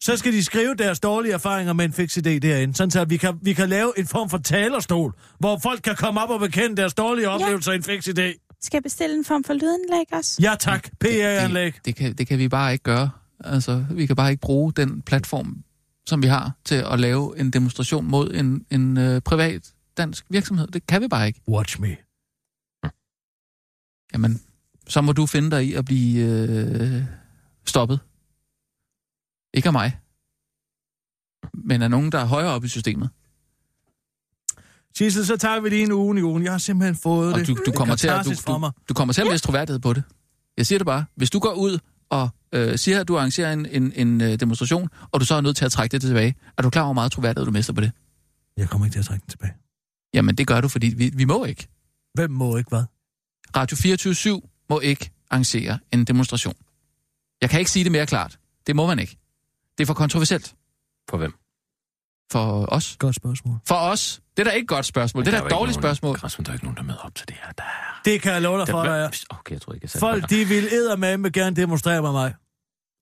Så skal de skrive deres dårlige erfaringer med en fix idé derinde, sådan så vi kan, vi kan lave en form for talerstol, hvor folk kan komme op og bekende deres dårlige oplevelser i en fix idé. Skal jeg bestille en form for lydindlæg også? Ja tak, PR-anlæg. det, det, kan, det kan vi bare ikke gøre. Altså, vi kan bare ikke bruge den platform, som vi har, til at lave en demonstration mod en, en øh, privat dansk virksomhed. Det kan vi bare ikke. Watch me. Jamen, så må du finde dig i at blive øh, stoppet. Ikke af mig. Men af nogen, der er højere oppe i systemet. Sissel, så tager vi lige en uge i ugen. Jeg har simpelthen fået Og det. du, du, Det er kommer til at, du, du, du kommer til at miste troværdighed på det. Jeg siger det bare. Hvis du går ud og øh, siger, at du arrangerer en, en, en øh, demonstration, og du så er nødt til at trække det tilbage, er du klar over, hvor meget troværdighed du mister på det? Jeg kommer ikke til at trække den tilbage. Jamen, det gør du, fordi vi, vi må ikke. Hvem må ikke hvad? Radio 24 må ikke arrangere en demonstration. Jeg kan ikke sige det mere klart. Det må man ikke. Det er for kontroversielt For hvem? for os. Godt spørgsmål. For os. Det er da ikke et godt spørgsmål. Det er da et dårligt spørgsmål. Rasmus, der er ikke nogen, der møder op til det her. Der er... Det kan jeg love dig Der, for, der er. Okay, jeg tror ikke, jeg Folk, de vil eddermame gerne demonstrere med mig.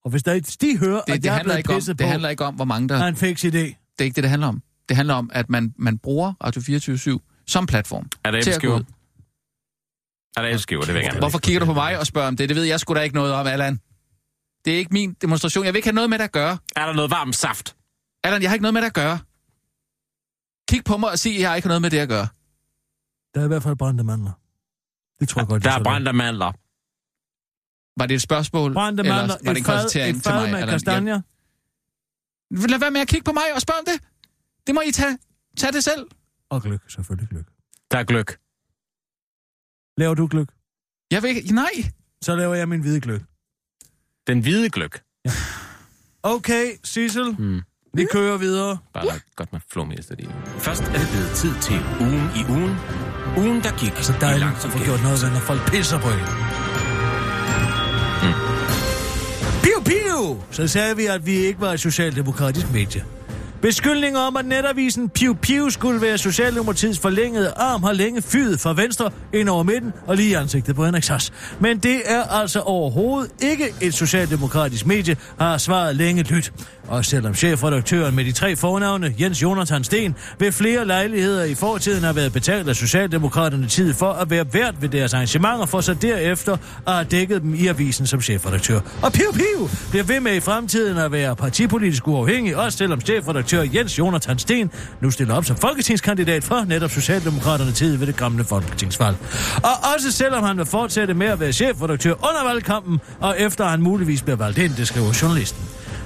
Og hvis der, de hører, Det, at det, jeg er handler blevet ikke om, pisset det på, handler ikke om, hvor mange der... er en fix idé. Det er ikke det, det handler om. Det handler om, at man, man bruger Radio 24 som platform. Er der æbleskiver? Er der æbleskiver? Det vil jeg gerne. Hvorfor kigger du på mig og spørger om det? Det ved jeg sgu da ikke noget om, Allan. Det er ikke min demonstration. Jeg vil ikke have noget med det at gøre. Er der noget varm saft? Allan, jeg har ikke noget med det at gøre. Kig på mig og sig, at jeg ikke har noget med det at gøre. Der er i hvert fald brændte mandler. Det tror jeg godt, Der er brændte mandler. Var det et spørgsmål? Brændte eller mandler, var det en fad, konstatering til mig? med kastanjer. Jeg... Lad være med at kigge på mig og spørge om det. Det må I tage. Tag det selv. Og gløk, selvfølgelig gløk. Der er gløk. Laver du gløk? Jeg vil ikke... Nej. Så laver jeg min hvide gløk. Den hvide gløk. Okay, Sissel, Hmm. vi kører videre. Bare ja. godt med flåmester i. Først er det blevet tid til ugen i ugen. Ugen, der gik Så i dejligt langsom at få gæld. gjort noget når folk pisser på en. Hmm. Piu, piu! Så sagde vi, at vi ikke var et socialdemokratisk medie. Beskyldninger om, at netavisen Piu Piu skulle være Socialdemokratiets forlængede arm, har længe fyret fra venstre ind over midten og lige i ansigtet på Henrik Sass. Men det er altså overhovedet ikke et socialdemokratisk medie, har svaret længe lyt. Og selvom chefredaktøren med de tre fornavne, Jens Jonathan Sten, ved flere lejligheder i fortiden har været betalt af Socialdemokraterne tid for at være vært ved deres arrangementer, for så derefter at have dækket dem i avisen som chefredaktør. Og piv piv bliver ved med i fremtiden at være partipolitisk uafhængig, også selvom chefredaktør Jens Jonathan Sten nu stiller op som folketingskandidat for netop Socialdemokraterne tid ved det gamle folketingsvalg. Og også selvom han vil fortsætte med at være chefredaktør under valgkampen, og efter han muligvis bliver valgt ind, det skriver journalisten.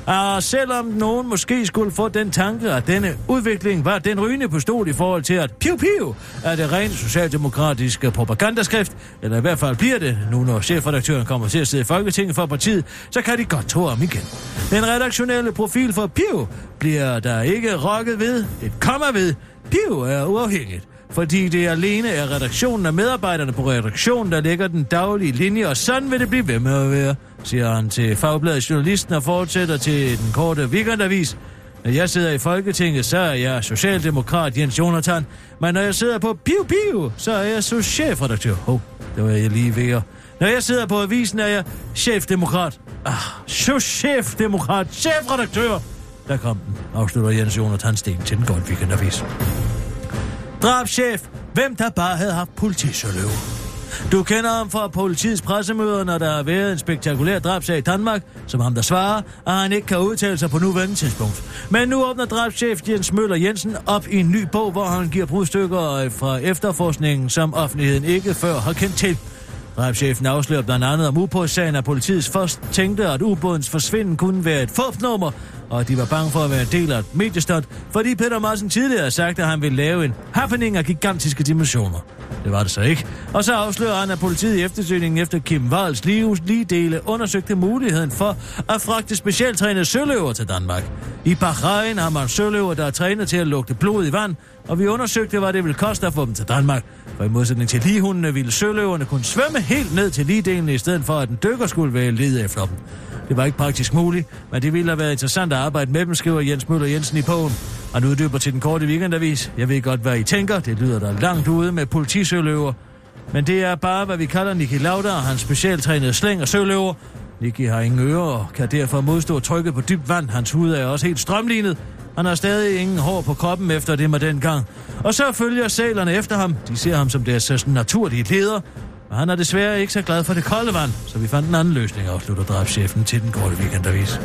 Og selvom nogen måske skulle få den tanke, at denne udvikling var den rygende pistol i forhold til, at piu piu er det rent socialdemokratiske propagandaskrift, eller i hvert fald bliver det, nu når chefredaktøren kommer til at sidde i Folketinget for partiet, så kan de godt tro om igen. Den redaktionelle profil for piu bliver der ikke rokket ved, et komma ved. Piu er uafhængigt fordi det alene er redaktionen og medarbejderne på redaktionen, der lægger den daglige linje, og sådan vil det blive ved med at være, siger han til Fagbladet Journalisten og fortsætter til den korte weekendavis. Når jeg sidder i Folketinget, så er jeg socialdemokrat Jens Jonathan, men når jeg sidder på Piu Piu, så er jeg så chefredaktør. Hov, oh, det var jeg lige ved at... Når jeg sidder på avisen, er jeg chefdemokrat. Ah, så chefdemokrat, chefredaktør. Der kom den, afslutter Jens Jonathan Sten til den godt weekendavis. Drabschef, hvem der bare havde haft politisøløv. Du kender ham fra politiets pressemøder, når der har været en spektakulær drabsag i Danmark, som ham der svarer, at han ikke kan udtale sig på nuværende tidspunkt. Men nu åbner drabschef Jens Møller Jensen op i en ny bog, hvor han giver brudstykker øh, fra efterforskningen, som offentligheden ikke før har kendt til. Drabschefen afslører blandt andet om ubådssagen, at politiets først tænkte, at ubådens forsvinden kunne være et fupnummer, og de var bange for at være en del af et mediestund, fordi Peter Madsen tidligere har sagt, at han ville lave en happening af gigantiske dimensioner. Det var det så ikke. Og så afslører han, at politiet i eftersøgningen efter Kim Wals livs lige dele undersøgte muligheden for at fragte specialtrænede søløver til Danmark. I Bahrain har man søløver, der er trænet til at lugte blod i vand, og vi undersøgte, hvad det ville koste at få dem til Danmark. For i modsætning til ligehundene ville søløverne kunne svømme helt ned til ligedelene, i stedet for at en dykker skulle være lede efter dem. Det var ikke praktisk muligt, men det ville have været interessant at arbejde med dem, skriver Jens Møller Jensen i bogen. Han uddyber til den korte weekendavis. Jeg ved godt, hvad I tænker. Det lyder da langt ude med politisøløver. Men det er bare, hvad vi kalder Niki Lauda og hans specialtrænede slæng og søløver. Niki har ingen ører og kan derfor modstå trykket på dybt vand. Hans hud er også helt strømlignet. Han har stadig ingen hår på kroppen efter det med den gang. Og så følger sælerne efter ham. De ser ham som deres sådan naturlige leder. Men han er desværre ikke så glad for det kolde vand, så vi fandt en anden løsning, afslutter drabschefen til den korte weekendavis.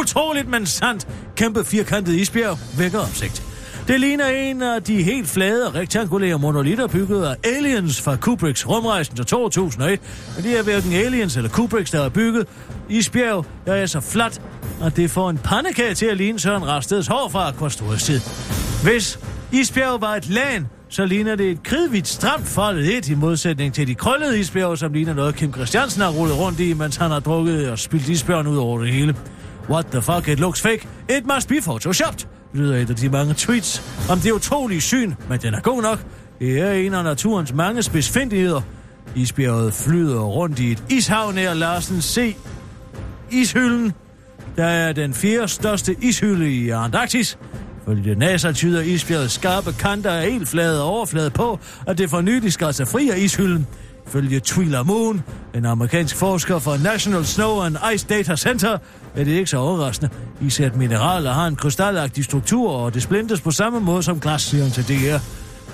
Utroligt, men sandt. Kæmpe firkantet isbjerg vækker opsigt. Det ligner en af de helt flade og rektangulære monolitter bygget af aliens fra Kubricks rumrejsen til 2001. Men det er hverken aliens eller Kubricks, der har bygget isbjerg, der er så flat, at det får en pandekage til at ligne Søren Rasteds hår fra Akvastorisk Hvis isbjerg var et land, så ligner det et kridvidt stramt foldet et, i modsætning til de krøllede isbjerg, som ligner noget Kim Christiansen har rullet rundt i, mens han har drukket og spildt isbjørn ud over det hele. What the fuck, it looks fake. It must be photoshopped, lyder et af de mange tweets om det utrolige syn, men den er god nok. Det er en af naturens mange spidsfindigheder. Isbjerget flyder rundt i et ishav nær Larsen C. Ishylden, der er den fjerde største ishylde i Antarktis. Fordi NASA tyder isbjergets skarpe kanter af helt flade overflade på, at det for nylig skal sig fri af ishylden. Følge Twila Moon, en amerikansk forsker fra National Snow and Ice Data Center, er det ikke så overraskende. Især mineraler har en krystalagtig struktur, og det splintes på samme måde som glas, siger til DR.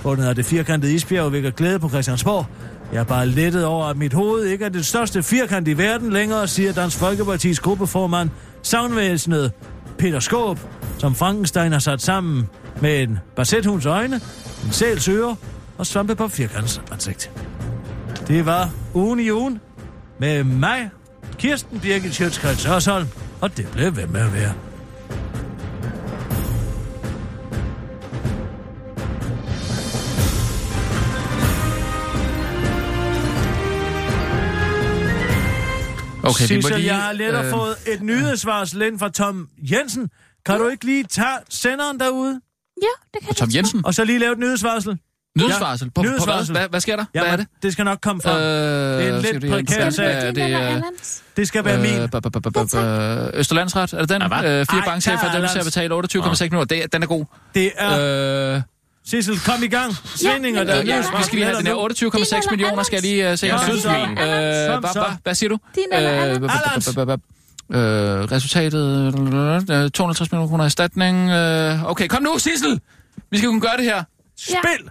Bundet af det firkantede isbjerg vækker glæde på Christiansborg. Jeg er bare lettet over, at mit hoved ikke er det største firkant i verden længere, siger Dansk Folkepartis gruppeformand, savnvæsenet Peter Skåb, som Frankenstein har sat sammen med en basethunds øjne, en sæls øre og svampe på firkants ansigt. Det var ugen i ugen med mig, Kirsten Birgit Sjøtskrets Hørsholm, og det blev ved med at være. Okay, Sissel, lige... jeg har lettere øh, fået et nyhedsvarsel ind fra Tom Jensen. Kan du ikke lige tage senderen derude, Ja, det kan og Tom jeg Jensen? og så lige lave et nyhedsvarsel? Nyhedsvarsel? På, på Nyhedsvarsel. hvad? hvad? Hvad sker der? Ja, hvad er det? Det skal nok komme frem. Øh, det er en lidt prekær sag. Det det, øh. Det skal være min. Øh, ba- ba- Østerlandsret, er det den? Ja? Øh, fire bankchefer, der er dem til at betale 28,6 minutter. Det, er- den er god. Det er... Øh, Sissel, kom i gang. Svinding og men der er- vi skal lige have den her 28,6 Din millioner, skal jeg lige uh, se. Jeg synes, Øh, Hvad siger du? Øh, Øh, resultatet... Øh, 250 millioner kroner erstatning. Øh, okay, kom nu, Sissel! Vi skal kunne gøre det her. Spil!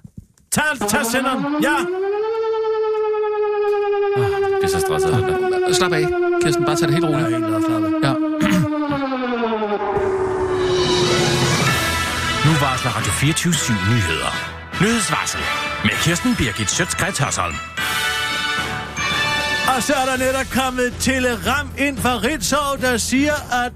Tag, tag senderen! Ja! Det er så stresset. Slap af, Kirsten. Bare tag det helt roligt. Jeg er helt varsler Radio 24 nyheder. Nyhedsvarsel med Kirsten Birgit Schøtzgrads Hasholm. Og så er der netop kommet telegram ind fra Ritzau, der siger, at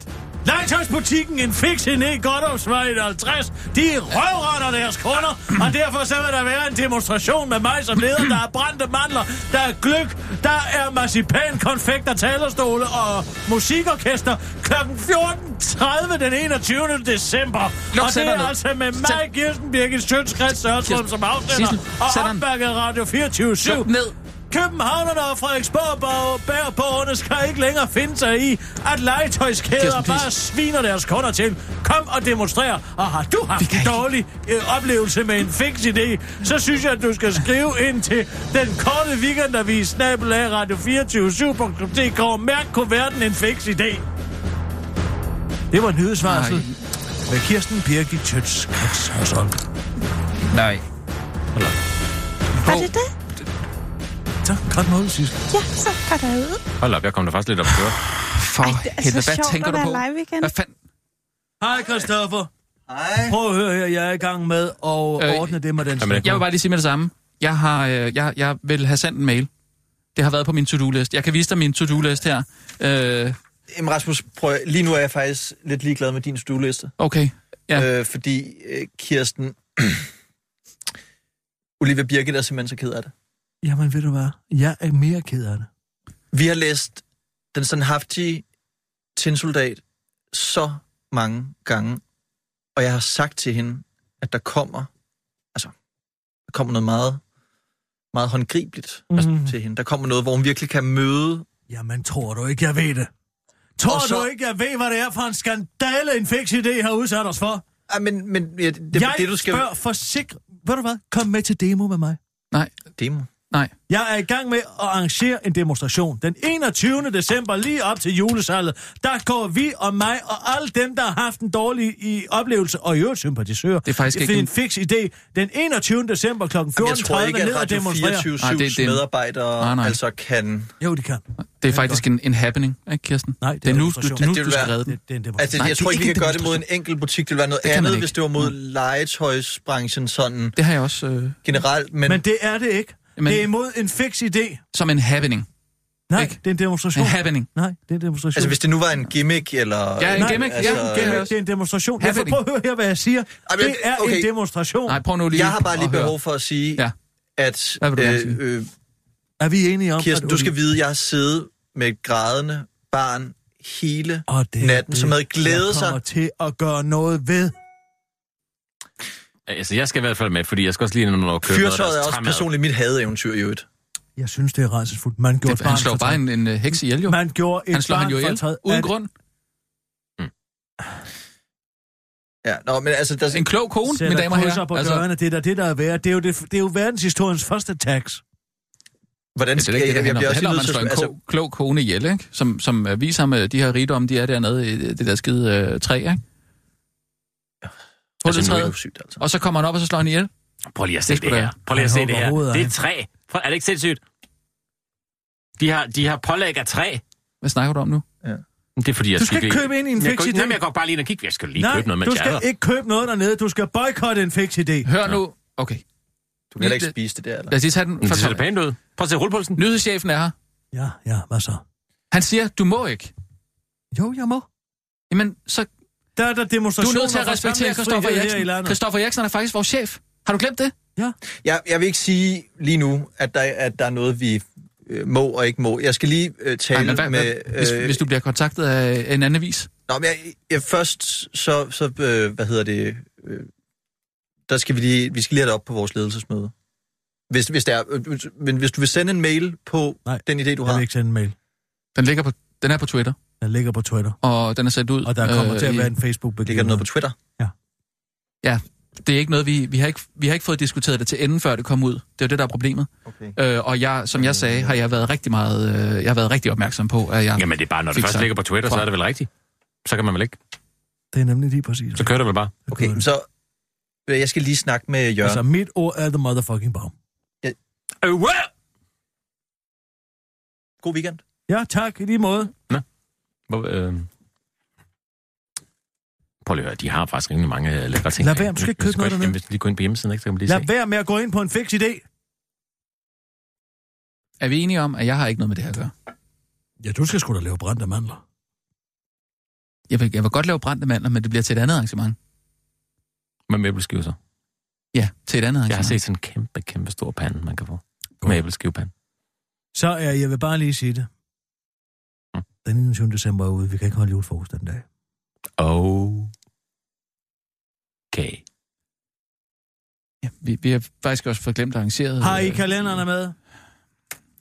legetøjsbutikken en fix en i Goddomsvej 50, de røvretter deres kunder, og derfor så vil der være en demonstration med mig som leder. Der er brændte mandler, der er gløk, der er marcipan, konfekter, talerstole og musikorkester kl. 14.30 den 21. december. Luk og det er ned. altså med mig, Kirsten Birgit Sjøtskreds Sørsrum, Kirsten- som afsender, og opbakket Radio 24 Luk ned. Københavnerne og Frederiksborg bag- bærborgerne skal ikke længere finde sig i, at legetøjskæder bare sviner deres kunder til. Kom og demonstrer. Og har du haft en dårlig øh, oplevelse med en fix idé, så synes jeg, at du skal skrive ind til den korte weekendavis, snabelag radio247.dk og mærk kuverten en fix idé. Det var nyhedsvarsel Nej. med Kirsten Birgit Tøts Krets. Nej. Var det det? Så, godt noget, sidst. Ja, så går der ud. Hold op, jeg kom da faktisk lidt op at køre. For Ej, det er helvede, så hvad sjovt tænker at du være på? live igen. Hvad fanden? Hej, Christoffer. Hej. Prøv at høre her, jeg er i gang med at Øh, ordne det med den Jamen. Jeg vil bare lige sige med det samme. Jeg, har, øh, jeg, jeg vil have sendt en mail. Det har været på min to-do-list. Jeg kan vise dig min to-do-list her. Øh, Jamen Rasmus, prøv, lige nu er jeg faktisk lidt ligeglad med din stueliste. okay. Ja. Ja. Øh, fordi øh, Kirsten... Olivia Birgit er simpelthen så ked af det. Jamen, ved du hvad? Jeg er mere ked af det. Vi har læst Den Sandhaftige Tinsoldat så mange gange, og jeg har sagt til hende, at der kommer, altså, der kommer noget meget, meget håndgribeligt Mhm. mm. til hende. Der kommer noget, hvor hun virkelig kan møde Jamen, tror du ikke, jeg ved det? Tror Og så- du ikke, jeg ved, hvad det er for en skandale, en fix idé har udsat os for? Ej, men, men ja, det, jeg det, du skal... spørger for sikre... Ved du hvad? Kom med til demo med mig. Nej, Demo. Nej. Jeg er i gang med at arrangere en demonstration. Den 21. december, lige op til julesalget, der går vi og mig og alle dem, der har haft en dårlig i oplevelse og i øvrigt sympatisører. Det er faktisk ikke en en- fix idé. Den 21. december kl. 14.30 Jamen, jeg tror ikke, ned at og Radio demonstrere. 24 Nej, det- det er en- medarbejdere Nej, nej. altså kan... Jo, de kan. Det er faktisk en, en happening, ikke Kirsten? Nej, det det er nu, du, det er nu, Det du skal være- redde den. Det, det er en. Altså, Nej, jeg tror ikke, vi kan gøre det mod en enkelt butik. Det ville være noget Det andet, hvis det var mod legetøjsbranchen sådan Det har jeg også øh, generelt. Men, Men det er det ikke. Men- det er imod en fix idé. som en happening. Nej, Ikke? det er en demonstration. En happening. Nej, det er en demonstration. altså, hvis det nu var en gimmick, eller... Ja, en Nej, gimmick. altså- ja, jeg er, også. det er en demonstration. Happening. prøv at høre her, hvad jeg siger. Ej, men- Det er okay. en demonstration. Nej, prøv nu lige Jeg har bare lige behov for at sige, Ja. at Hvad vil du øh, sige? øh, Er vi enige om, Kirsten, at du skal vide, at jeg har siddet med et grædende barn hele og det natten, det, som havde glædet jeg sig. til at gøre noget ved. Altså, jeg skal i hvert fald med, fordi jeg skal også lige nå at købe Fyrtøjet er noget, også personligt mit hadeeventyr i øvrigt. Jeg synes, det er rædselsfuldt. Man gjorde Det, et han slår bare en, en uh, heks ihjel, jo. Man gjorde et Han slår han jo ihjel, uden At- grund. Ja, nå, men altså... Der, En klog kone, mine damer og herrer. på Altså, dørene, det er det, der er værd. Det er jo, det, det er jo verdenshistoriens første tax. hvordan det er skal ikke det, jeg, det jeg, jeg om. Det bliver også handler om, at man nødt slår til... en Altså, klog, kone ihjel, ikke? Som, som øh, viser ham øh, de her rigdomme, de er dernede i det der skide øh, træ, ikke? Hullet altså, træet. sygt, altså. Og så kommer han op, og så slår han ihjel. Prøv lige at se Det det, her. Prøv lige at se det her. Det er træ. Prøv, er det ikke sindssygt? De har, de har pålæg af træ. Hvad snakker du om nu? Det er fordi, jeg Du skal ikke købe ind i en fix idé. Nej, men jeg går bare lige ind og kigge. Jeg skal lige Nej, købe noget, du mens jeg er skal der. ikke købe noget dernede. Du skal boykotte en fix idé. Hør nu. Okay, Du kan heller ikke spise det der, eller? lad os lige tage den. Det ser pænt ud. Prøv at se rullepulsen. Nyhedschefen er her. Ja, ja, hvad så? Han siger, du må ikke. Jo, jeg må. Jamen, så Der er der du er demonstrationer nødt til at respektere i Eriksen. landet. Christoffer Eriksen er faktisk vores chef. Har du glemt det? Jeg, jeg vil ikke sige lige nu, at der, at der er noget, vi øh, må og ikke må. Jeg skal lige øh, tale Ej, men hvad, med... hvad, hvis, hvis du bliver kontaktet af en anden vis. Nå, men jeg, jeg, først, så, så øh, hvad hedder det, øh, der skal vi lige, vi skal lige have det op på vores ledelsesmøde. Hvis, hvis, det er, øh, men hvis du vil sende en mail på Nej, den idé, du Jeg har, vil ikke sende en mail. Den ligger på, den er på Twitter, Den ligger på Twitter. og den er sendt ud. Og der kommer øh, til at i- være en facebook ligger der noget på Twitter? Det er ikke noget, vi, vi, har ikke, vi har ikke fået diskuteret det til enden, før det kom ud. Det er jo det, der er problemet. Okay. Øh, og jeg, som jeg sagde, har jeg været rigtig meget, øh, jeg har været rigtig opmærksom på, at jeg... Jamen, det er bare, når det først ligger på Twitter, så er det vel rigtigt. Så kan man vel ikke. Det er nemlig lige præcis. Så kører det vel bare. Okay, men så... øh, Jeg skal lige snakke med Jørgen. Altså, mit ord er the motherfucking bomb. Øh, wow! God weekend. Ja, tak, i lige måde. Hvor, øh... Prøv lige at høre, de har faktisk rimelig mange øh, lækre ting. Lad være, du skal ikke købe noget dernede. Hvis du lige går ind på hjemmesiden, ikke, så kan man lige Lad se. være med at gå ind på en fix idé. Er vi enige om, at jeg har ikke noget med det her at gøre? Ja, du skal sgu da lave brændte mandler. Jeg vil, jeg vil godt lave brændte mandler, men det bliver til et andet arrangement. Med møbelskive så. Ja, til et andet arrangement. Jeg har set sådan en kæmpe, kæmpe stor pande, man kan få. Møbelskivepande. Så er jeg vil bare lige sige det. Den 21. december er ude. Vi kan ikke holde julefrokost den dag. Okay. Ja, vi, vi har faktisk også fået glemt arrangeret... Har I kalenderne med?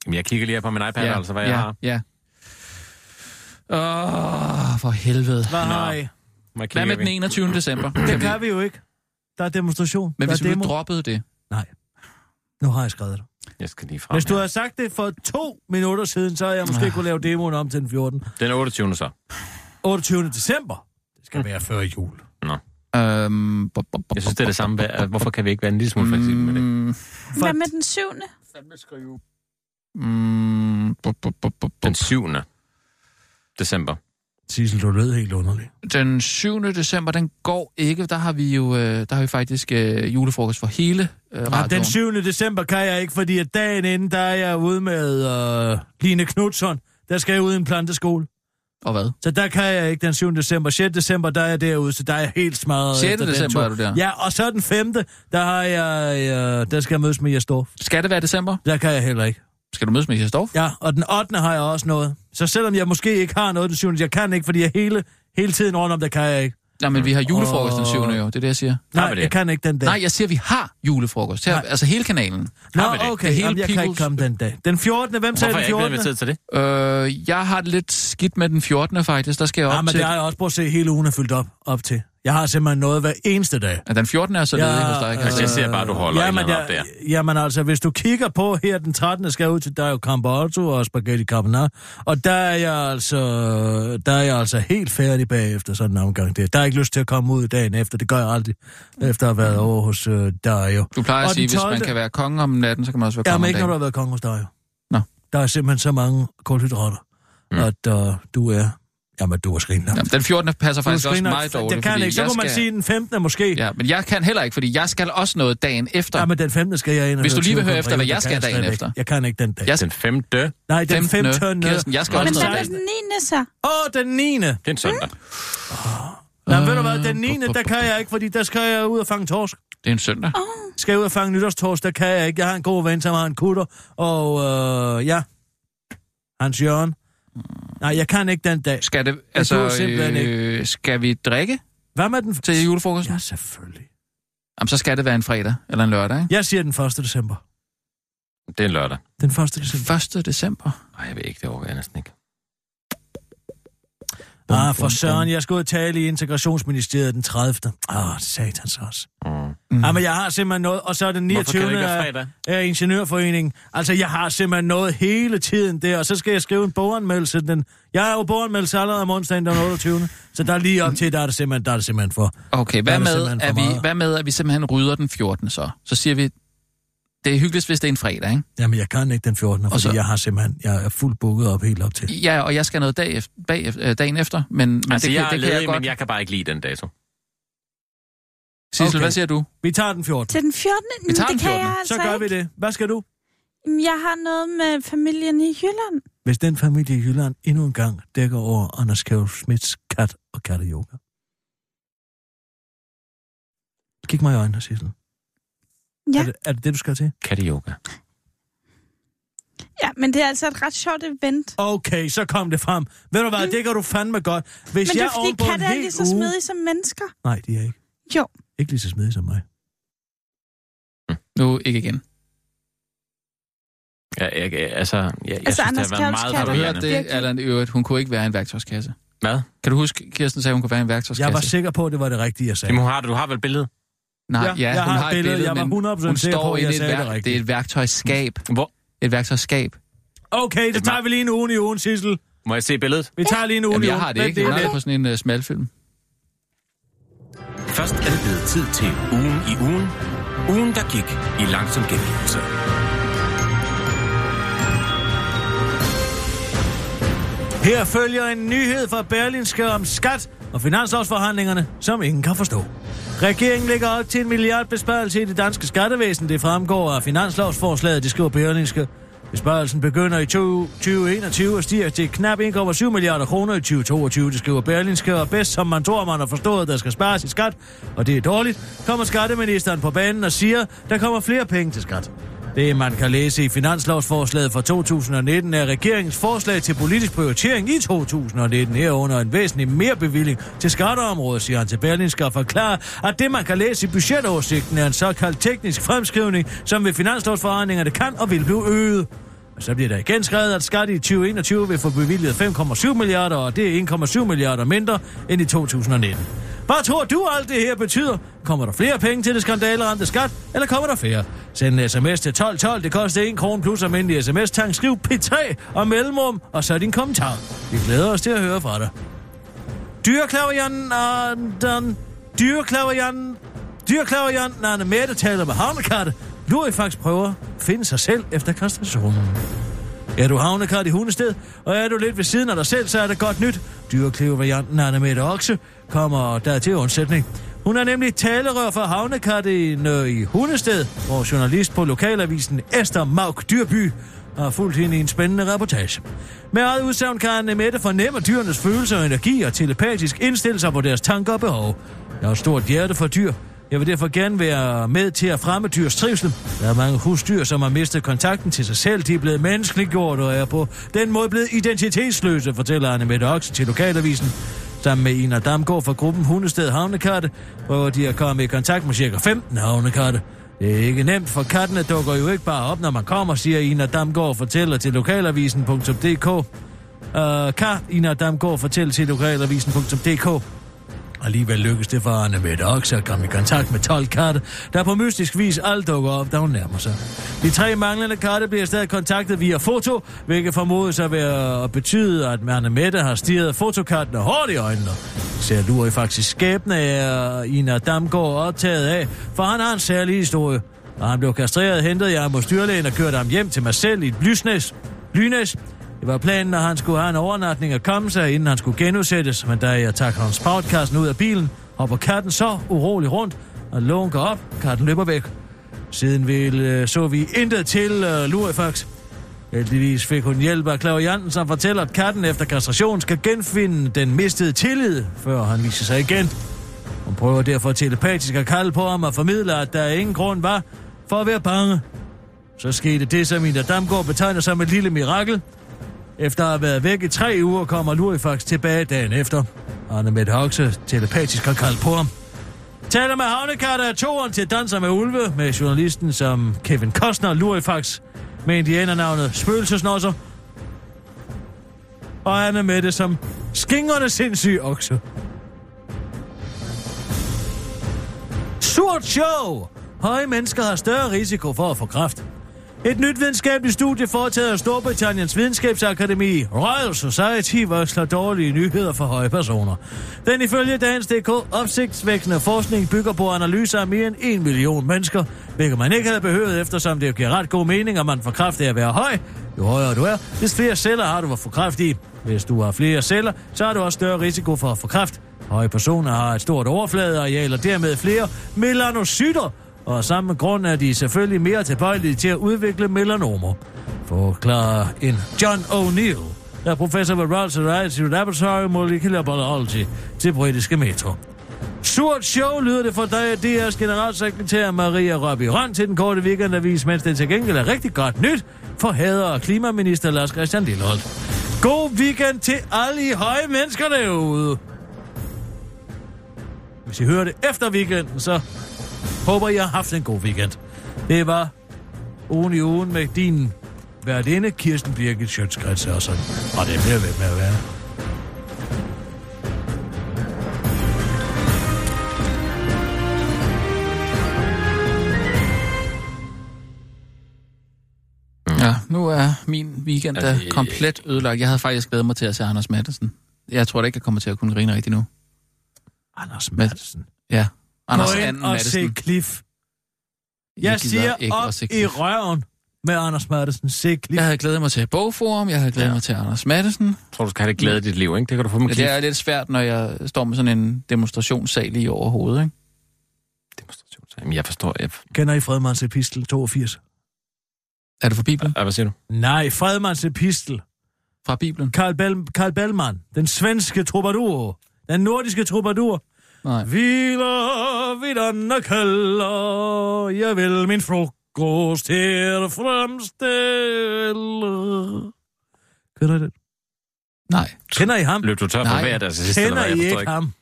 Jamen, jeg kigger lige her på min iPad, ja, altså, hvad ja, jeg har. Ja. Åh, oh, for helvede. Hvad har I? Hvad, med den 21. december? Det kan vi jo ikke. Der er demonstration. Men der hvis er vi demo. droppede det, Nu har jeg skrevet det. Jeg skal lige frem Hvis du havde sagt det for to minutter siden, så havde jeg måske kunne lave demoen om til den 14. Den 28. så. 28. december. Det skal være før jul. Øhm, bop, bop, bop, Jeg synes, det er det samme. Hvorfor kan vi ikke være en lille smule fleksible med det? Mm, Hvad med den syvende? mm, Den bop. 7. december. Sissel, du lød helt underlig. Den 7. december, den går ikke. Der har vi jo øh, der har vi faktisk øh, julefrokost for hele øh, radioen. den 7. december kan jeg ikke, fordi at dagen inden, der er jeg ude med øh, Line Knudsson. Der skal jeg ud i en planteskole. Og hvad? Så der kan jeg ikke den 7. december. 6. december, der er jeg derude, så der er jeg helt smadret 6. efter den december er du der? Ja, og så den 5. der har jeg, øh, der skal jeg mødes med Jastorf. Skal det være december? Der kan jeg heller ikke. Skal du mødes med Jesdorf? Ja, og den 8. har jeg også noget. Så selvom jeg måske ikke har noget den 7. jeg kan ikke, fordi jeg hele, hele tiden rundt om, der kan jeg ikke. Nej, men vi har julefrokost den 7. Åh. jo. Det er det, jeg siger. Nej, det? jeg kan ikke den dag. Nej, jeg siger, vi har julefrokost. Her, Nej. altså hele kanalen. Nå, har vi det? okay, Det hele jamen, jeg kan ikke people's- komme den dag. Den 14. Hvem sagde Hvorfor er den jeg ikke 14. til det? Øh, jeg har det lidt skidt med den 14. faktisk. Der skal jeg op Ja, men til... det har jeg også prøvet at se, hele ugen er fyldt op, op til. Jeg har simpelthen noget hver eneste dag. Ja, den 14. er så ledig hos dig, jeg Altså, jeg se. ser bare, du holder jamen, andet op der. Jamen altså, hvis du kigger på her den 13. skal jeg ud til, der er jo Campotto og Spaghetti Carbonara, og der er jeg altså, der er jeg altså helt færdig bagefter sådan en omgang der. Der er ikke lyst til at komme ud dagen efter, det gør jeg aldrig, efter at have været over hos uh, Dario. Du plejer at Og sige, den hvis 12. man kan være konge om natten, så kan man også være Jamen konge ikke, når du har været konge hos Dario. Nå. Der er simpelthen så mange kulhydrater, Mm. at uh, du er, jamen du er skrinende. Jamen, den 14. passer Du er faktisk også skrinende. meget dårligt. Jeg kan ikke, så kunne man skal- sige den 15. måske. Ja, men jeg kan heller ikke, fordi jeg skal også noget dagen efter. Ja, men den 15. skal jeg ind og Hvis du lige vil høre efter, hvad jeg det skal dagen ikke. efter. Jeg kan ikke den dag. Jeg- Den femte. Nej, den 15. 15. Kirsten, jeg skal Og også Men noget dagen. den niende så? Åh, oh, den 9. Det er en søndag. Nej, ved du hvad, den 9. der kan jeg ikke, fordi der skal jeg ud og fange torsk. Det er en søndag. Skal jeg ud og fange nytårstorsk, der kan jeg ikke. Jeg har en god ven, som har en kutter, og øh, ja, Hans Jørgen. Nej, jeg kan ikke den dag. Skal det, altså, simpelthen øh, skal vi drikke Hvad med den? til julefrokosten? Ja, selvfølgelig. Jamen, så skal det være en fredag eller en lørdag, ikke? Jeg siger den 1. december. Det er en lørdag. Den 1. december. 1. december. Nej, jeg ved ikke, det overgår jeg næsten ikke. Ah, for søren, jeg skal ud og tale i integrationsministeriet den 30. Ah, satans også. Mm. Mm. Ah, men jeg har simpelthen noget, og så er den Hvorfor kan 29. det ikke være af- af Ingeniørforeningen. Altså, jeg har simpelthen noget hele tiden der, og så skal jeg skrive en boganmeldelse. Den, jeg er jo boganmeldelse allerede om onsdagen den 28. Så der er lige op til, der er det simpelthen, der er det simpelthen for. Okay, Der hvad er det med, simpelthen for at vi, meget. hvad med, at vi simpelthen rydder den 14. så? Så siger vi, det er hyggeligt, hvis det er en fredag, ikke? Jamen, jeg kan ikke den 14. Fordi så- jeg har simpelthen, jeg er fuldt booket op helt op til. Ja, og jeg skal noget dag efter, bag, øh, dagen efter, men, men Altså, det, jeg kan, er det kan ledig, jeg godt. men jeg kan bare ikke lide den dato. Sissel, Okay. hvad siger du? Vi tager den 14. Til den 14. Vi tager det den kan 14.. jeg altså Så gør ikke. vi det. Hvad skal du? Jeg har noget med familien i Jylland. Hvis den familie i Jylland endnu en gang dækker over Anders Kjær Smits kat og katteyoga. Kig mig i øjnene, Sissel. Ja. Er, det, er det det, du skal til? Katteyoga. Ja, men det er altså et ret sjovt event. Okay, så kom det frem. Ved du hvad, det kan du fandme godt. Hvis Men det jeg er fordi ovenpå en katte er lige så uge- smidige som mennesker. Nej, de er ikke. Jo. Ikke lige så smidige som mig. Nu ikke igen. Ja, jeg, altså, jeg, jeg Altså, synes, Anders det har været meget Har du hørt forvirrende. det, Allan, øvrigt? Hun kunne ikke være en værktøjskasse. Hvad? Kan du huske, Kirsten sagde, hun kunne være en værktøjskasse? Jeg var sikker på, at det var det rigtige, jeg sagde. Jamen, har du, du har vel billedet? Nej, Ja, ja, jeg hun har har et billede. billede, Jeg var men 100% hun sikker på, står at jeg i et sagde det rigtigt. det er et værktøjsskab. Hvor? Et værktøjsskab. Okay, det tager vi lige en uge i ugen, Sissel. Må jeg se billedet? Vi tager lige en uge Jamen, i jeg ugen. har det ikke. Jeg har det på sådan en uh, smalfilm. Først er det blevet tid til ugen i ugen. Ugen, der gik i langsom gengivelse. Her følger en nyhed fra Berlinske om skat og finanslovsforhandlingerne, som ingen kan forstå. Regeringen lægger op til en milliardbesparelse i det danske skattevæsen. Det fremgår af finanslovsforslaget, det skriver Berlinske. Besparelsen begynder i 2021 og stiger til knap 1,7 milliarder kroner i 2022, det skriver Berlinske, og bedst som man tror, man har forstået, der skal spares i skat, og det er dårligt, kommer skatteministeren på banen og siger, der kommer flere penge til skat. Det, man kan læse i finanslovsforslaget for 2019, er regeringens forslag til politisk prioritering i 2019 herunder en væsentlig mere bevilling til skatteområdet, siger han til Berlingske og forklarer, at det, man kan læse i budgetoversigten, er en såkaldt teknisk fremskrivning, som ved finanslovsforhandlingerne kan og vil blive øget. Så bliver der igen skrevet, at skat i 2021 vil få bevilget 5,7 milliarder, og det er 1,7 milliarder mindre end i 2019. Hvad tror du alt det her betyder? Kommer der flere penge til det skandaleramte skat, eller kommer der flere? Send en sms til 1212, det koster 1 krone plus almindelig sms-tank. Skriv P3 og mellemrum, og så din kommentar. Vi glæder os til at høre fra dig. Dyrklaverian, øh, den... Dyrklaverian... Dyrklaverian, Anne Mette taler med havnekatte. Lurifax prøver at finde sig selv efter kastrationen. Er du havnekart i hundested, og er du lidt ved siden af dig selv, så er det godt nyt. Dyreklive-varianten Anne Okse kommer der til undsætning. Hun er nemlig talerør for havnekatten øh, i Hundested, hvor journalist på lokalavisen Esther Mauk Dyrby har fulgt hende i en spændende reportage. Med eget udsagn kan Anne Mette fornemme dyrenes følelser og energi og telepatisk indstille sig på deres tanker og behov. Jeg har et stort hjerte for dyr, jeg vil derfor gerne være med til at fremme dyrs trivsel. Der er mange husdyr, som har mistet kontakten til sig selv. De er blevet menneskeliggjort og er på den måde blevet identitetsløse, fortæller Anne Mette Okse til Lokalavisen. Sammen med Ina Damgaard fra gruppen Hundested Havnekatte, hvor de er kommet i kontakt med ca. 15 havnekatte. Det er ikke nemt, for kattene dukker jo ikke bare op, når man kommer, siger Ina Damgaard fortæller til lokalavisen.dk. Uh, øh, kan Ina Damgaard fortælle til lokalavisen.dk. Alligevel lykkes det for Anne Mette Oks at komme i kontakt med 12 katte, der på mystisk vis alt dukker op, da hun nærmer sig. De tre manglende katte bliver stadig kontaktet via foto, hvilket formodes at være at betyde, at Anne Mette har stirret fotokattene hårdt i øjnene. Ser Luri faktisk skæbne af Ina Damgaard optaget af, for han har en særlig historie. Og han blev kastreret, hentet jeg hos dyrlægen og kørte ham hjem til mig selv i et lysnæs. Lynæs. Det var planen, at han skulle have en overnatning og komme sig, inden han skulle genudsættes, men da jeg tager hans podcasten ud af bilen, hopper katten så urolig rundt, og lågen går op, katten løber væk. Siden vil, øh, så vi intet til uh, Lurifax. Heldigvis fik hun hjælp af klavianten, som fortæller, at katten efter kastration skal genfinde den mistede tillid, før han viser sig igen. Hun prøver derfor telepatisk at kalde på ham og formidle, at der ingen grund var for at være bange. Så skete det, som Ina Damgaard betegner som et lille mirakel. Efter at have været væk i tre uger, kommer Lurifax tilbage dagen efter. Arne Mette Hoxe telepatisk har kaldt på ham. Taler med havnekatter af toren til Danser med Ulve, med journalisten som Kevin Costner Lurifax, med indianernavnet Spøgelsesnosser, og Anne Mette som skingerne sindssyge okse. Surt show! Høje mennesker har større risiko for at få kræft. Et nyt videnskabeligt studie foretaget af Storbritanniens videnskabsakademi Royal Society varsler dårlige nyheder for høje personer. Den ifølge Dagens DK opsigtsvækkende forskning bygger på analyser af mere end 1 million mennesker, hvilket man ikke havde behøvet, eftersom det giver ret god mening, at man får kraft af at være høj. Jo højere du er, des flere celler har du at få kræft i. Hvis du har flere celler, så har du også større risiko for at få kræft. Høje personer har et stort overfladeareal og dermed flere melanocytter, og af samme grund er de selvfølgelig mere tilbøjelige til at udvikle melanomer. Forklarer en John O'Neill, der er professor ved Royal Society Laboratory Molecular Biology til britiske metro. Surt show lyder det for dig, DR's generalsekretær Maria Rabi Røn til den korte weekendavis, mens det til gengæld er rigtig godt nyt for hader og klimaminister Lars Christian Lilleholdt. God weekend til alle I høje mennesker derude. Hvis I hører det efter weekenden, så Håber, I har haft en god weekend. Det var ugen i ugen med din værtinde, Kirsten Birgit Sjøtskrets og sådan. Og det bliver ved med at være. Ja, nu er min weekend da komplet ødelagt. Jeg havde faktisk glædet mig til at se Anders Madsen. Jeg tror da ikke, jeg kommer til at kunne grine rigtigt nu. Anders Madsen? Ja, Anders Gå ind og se Madsen. Cliff. Jeg Jeg siger ikke op at se i røven med Anders Madsen. Se Cliff. Jeg havde glædet mig til Bogforum, jeg havde glædet ja. Mig til Anders Madsen. Jeg tror, du skal have det glæde i dit liv, ikke? Det kan du få med Ja, Cliff. det er lidt svært, når jeg står med sådan en demonstrationssal lige over hovedet, ikke? Demonstration. Jamen, jeg forstår. Jeg... Kender I Fredmans epistel 82? Er det fra Bibelen? Ja, hvad siger du? Nej, Fredmans epistel. Fra Bibelen? Karl, Bell, Karl Bellman. Den svenske troubadour. Den nordiske troubadour. Nej. Hviler vid denne kælder, jeg vil min frokost her fremstille. Kender I det? Nej. Kender I ham? Løb du tør for Nej. hver deres sidste, eller Kender hvad? Jeg I ikke ikke. ham?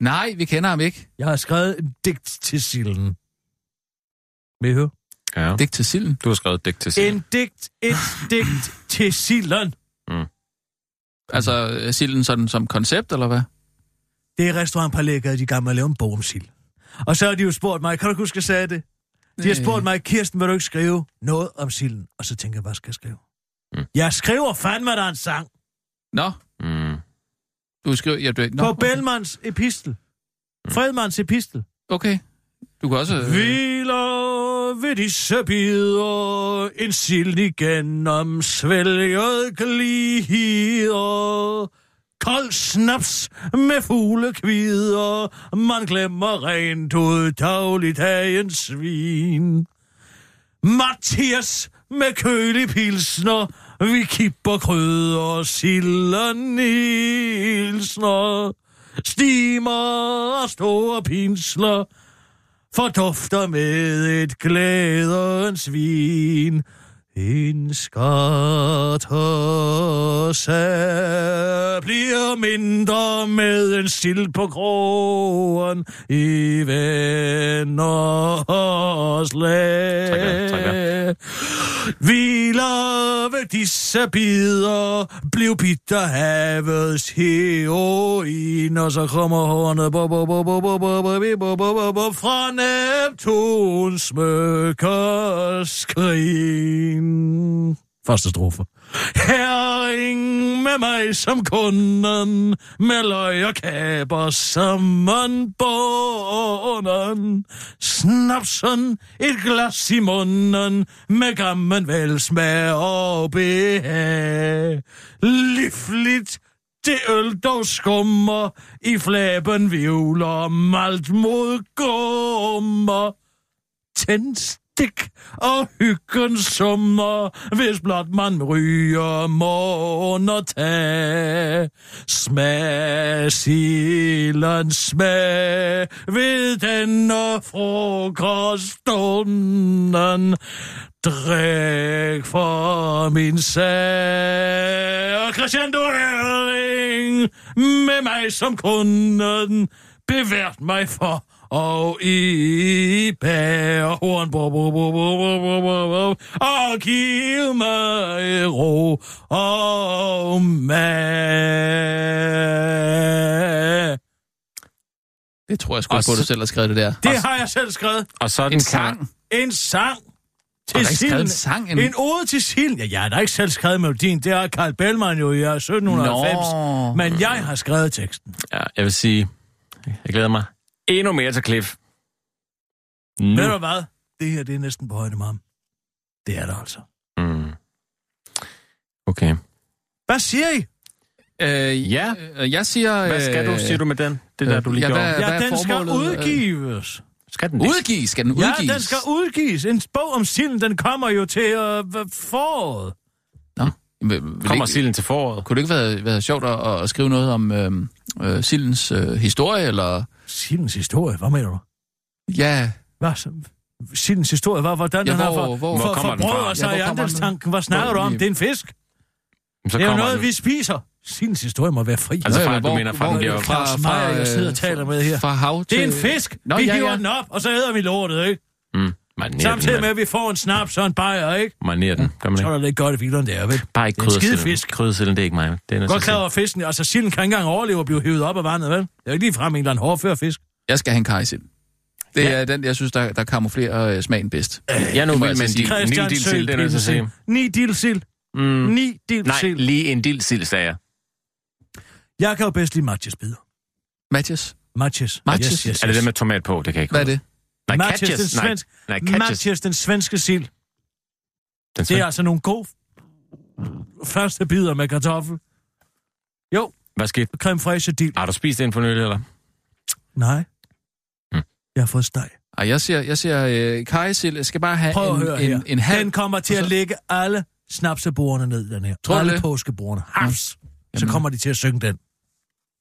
Nej, vi kender ham ikke. Jeg har skrevet en digt til silden. Vil I høre? Ja. Digt til silden. Du har skrevet et digt til sig. En digt, et digt til silden. Altså øh, silden sådan som koncept, eller hvad? Det er restaurantpålægget, de gamle laver en bog om sild. Og så har de jo spurgt mig, kan du huske, at jeg sagde det? De har spurgt mig, Kirsten, vil du ikke skrive noget om silden? Og så tænker jeg, hvad skal jeg skrive? Mm. Jeg skriver fandme der en sang Nå, Mm. du skriver... Ja, du, nå, på Bellmans epistel. Fredmans epistel. Okay. Du kan også... Øh, Hviler ved disse bider, en sild igennem svælget glider. Kold snaps med fuglekvider, man glemmer rent ud dagligdagens svin. Mathias med kølig pilsner, vi kipper krydder, silden hilsner. Stimer og store pinsler, fordufter med et glædens vin. En skat bliver mindre med en sild på krogen i venners lag. disse bider blev bitter havets heroin, og så kommer hornet fra Neptuns mørke skrin. Første strofe. Herring med mig som kunden, med løg og kaber som bunden. Snapsen, et glas i munden, med gammel velsmag og behag. Livligt det øl dog skummer, i flæben vivler malt mod gummer. Tændstik og hyggen summer, hvis blot man ryger morgen og tag. Smag silen smag ved denne frokoststunden. Drik for min sag. Og Christian, du Høring, med mig som kunden, bevært mig for og i bærhorn, bo, bo, bo, bo, bo, bo, bo, bo, og giv mig ro og mag. det tror jeg sgu ikke på, du selv har skrevet det der. Det har jeg selv skrevet. Og så En klar. sang. En sang til silden. en sang? En... En ode til silden. Ja, jeg har da ikke selv skrevet melodien. Det har Carl Bellman jo i 1790. Nå. Men jeg har skrevet teksten. Ja, jeg vil sige, jeg glæder mig endnu mere til Cliff. Nu. Ved du hvad? Det her, det er næsten på højde med ham. Det er det altså. Mm. Okay. Hvad siger I? Øh, Ja. øh, jeg siger... Hvad skal du, øh, siger du med den? Det der, du lige ja, gjorde. hvad- Ja, er den skal udgives. Skal den det? Udgives? Skal den udgives? Ja, den skal udgives. En bog om silden, den kommer jo til øh, foråret. Vil, vil Kommer ikke, silden til foråret? Kunne det ikke være, være sjovt at, at skrive noget om øh, øh, sildens øh, historie, eller... Sildens historie, hvad mener du? Ja, Hvad? så- Sildens historie, hvad, hvordan Ja, den har hvor- for, hvor- for, hvor fra? forbrødret sig Ja, i andelstanken. Hvad snakker Hvor- du om? Det er en fisk. Så Det er jo kommer noget, den. vi spiser. Sildens historie må være fri. Altså fra, men du hvor- mener fra, hvor- den bliver... fra- Claus Meyer, jeg sidder og taler med her. Fra hav til... Det er en fisk. Nå, vi ja, hiver ja. den op, og så æder vi lortet, ikke? Mm. Mariner Samtidig den, med, at vi får en snaps og en bajer, ikke? Mariner den, gør man Så ikke? er det lidt godt i fileren der, vel? Bare ikke Det er en skide kryddersilden. fisk. Kryddersilden, det er ikke mig. Det er Godt klar over fisken, altså silden kan ikke engang overleve at blive hævet op af vandet, vel? Det er ikke lige frem en eller anden hårdfør fisk. Jeg skal have en kajsild. Det Ja. er den, jeg synes, der, der kamuflerer øh, smagen bedst. Jeg er nu vild jeg med en så dil, sige. en lille Christian dild sild, det er nødt til at sige. Ni dildsild. Mm. Ni Nej, dildsild. lige en dild sild, sagde jeg. Jeg kan jo bedst lide. Matches. Matches. Matches? Yes, yes, Er det yes. det med tomat på? Det kan jeg ikke Hvad er det? Nej, Matches, catches. den Nej, svensk- nej, catches. Matches, den svenske sild. Den Det sven- er altså nogle gode første bider med kartoffel. Jo, Hvad skete? creme fraiche dild. Har du spist den for nylig, eller? Nej. Hmm. Jeg har fået steg. Ej, jeg ser, jeg ser øh, kajsild. Jeg skal bare have Prøv at en, høre en, her. en halv... Den kommer til og at så- lægge alle snapsebordene ned, den her. Tror alle det? påskebordene. Hafs. Så Jamen. kommer de til at synge den.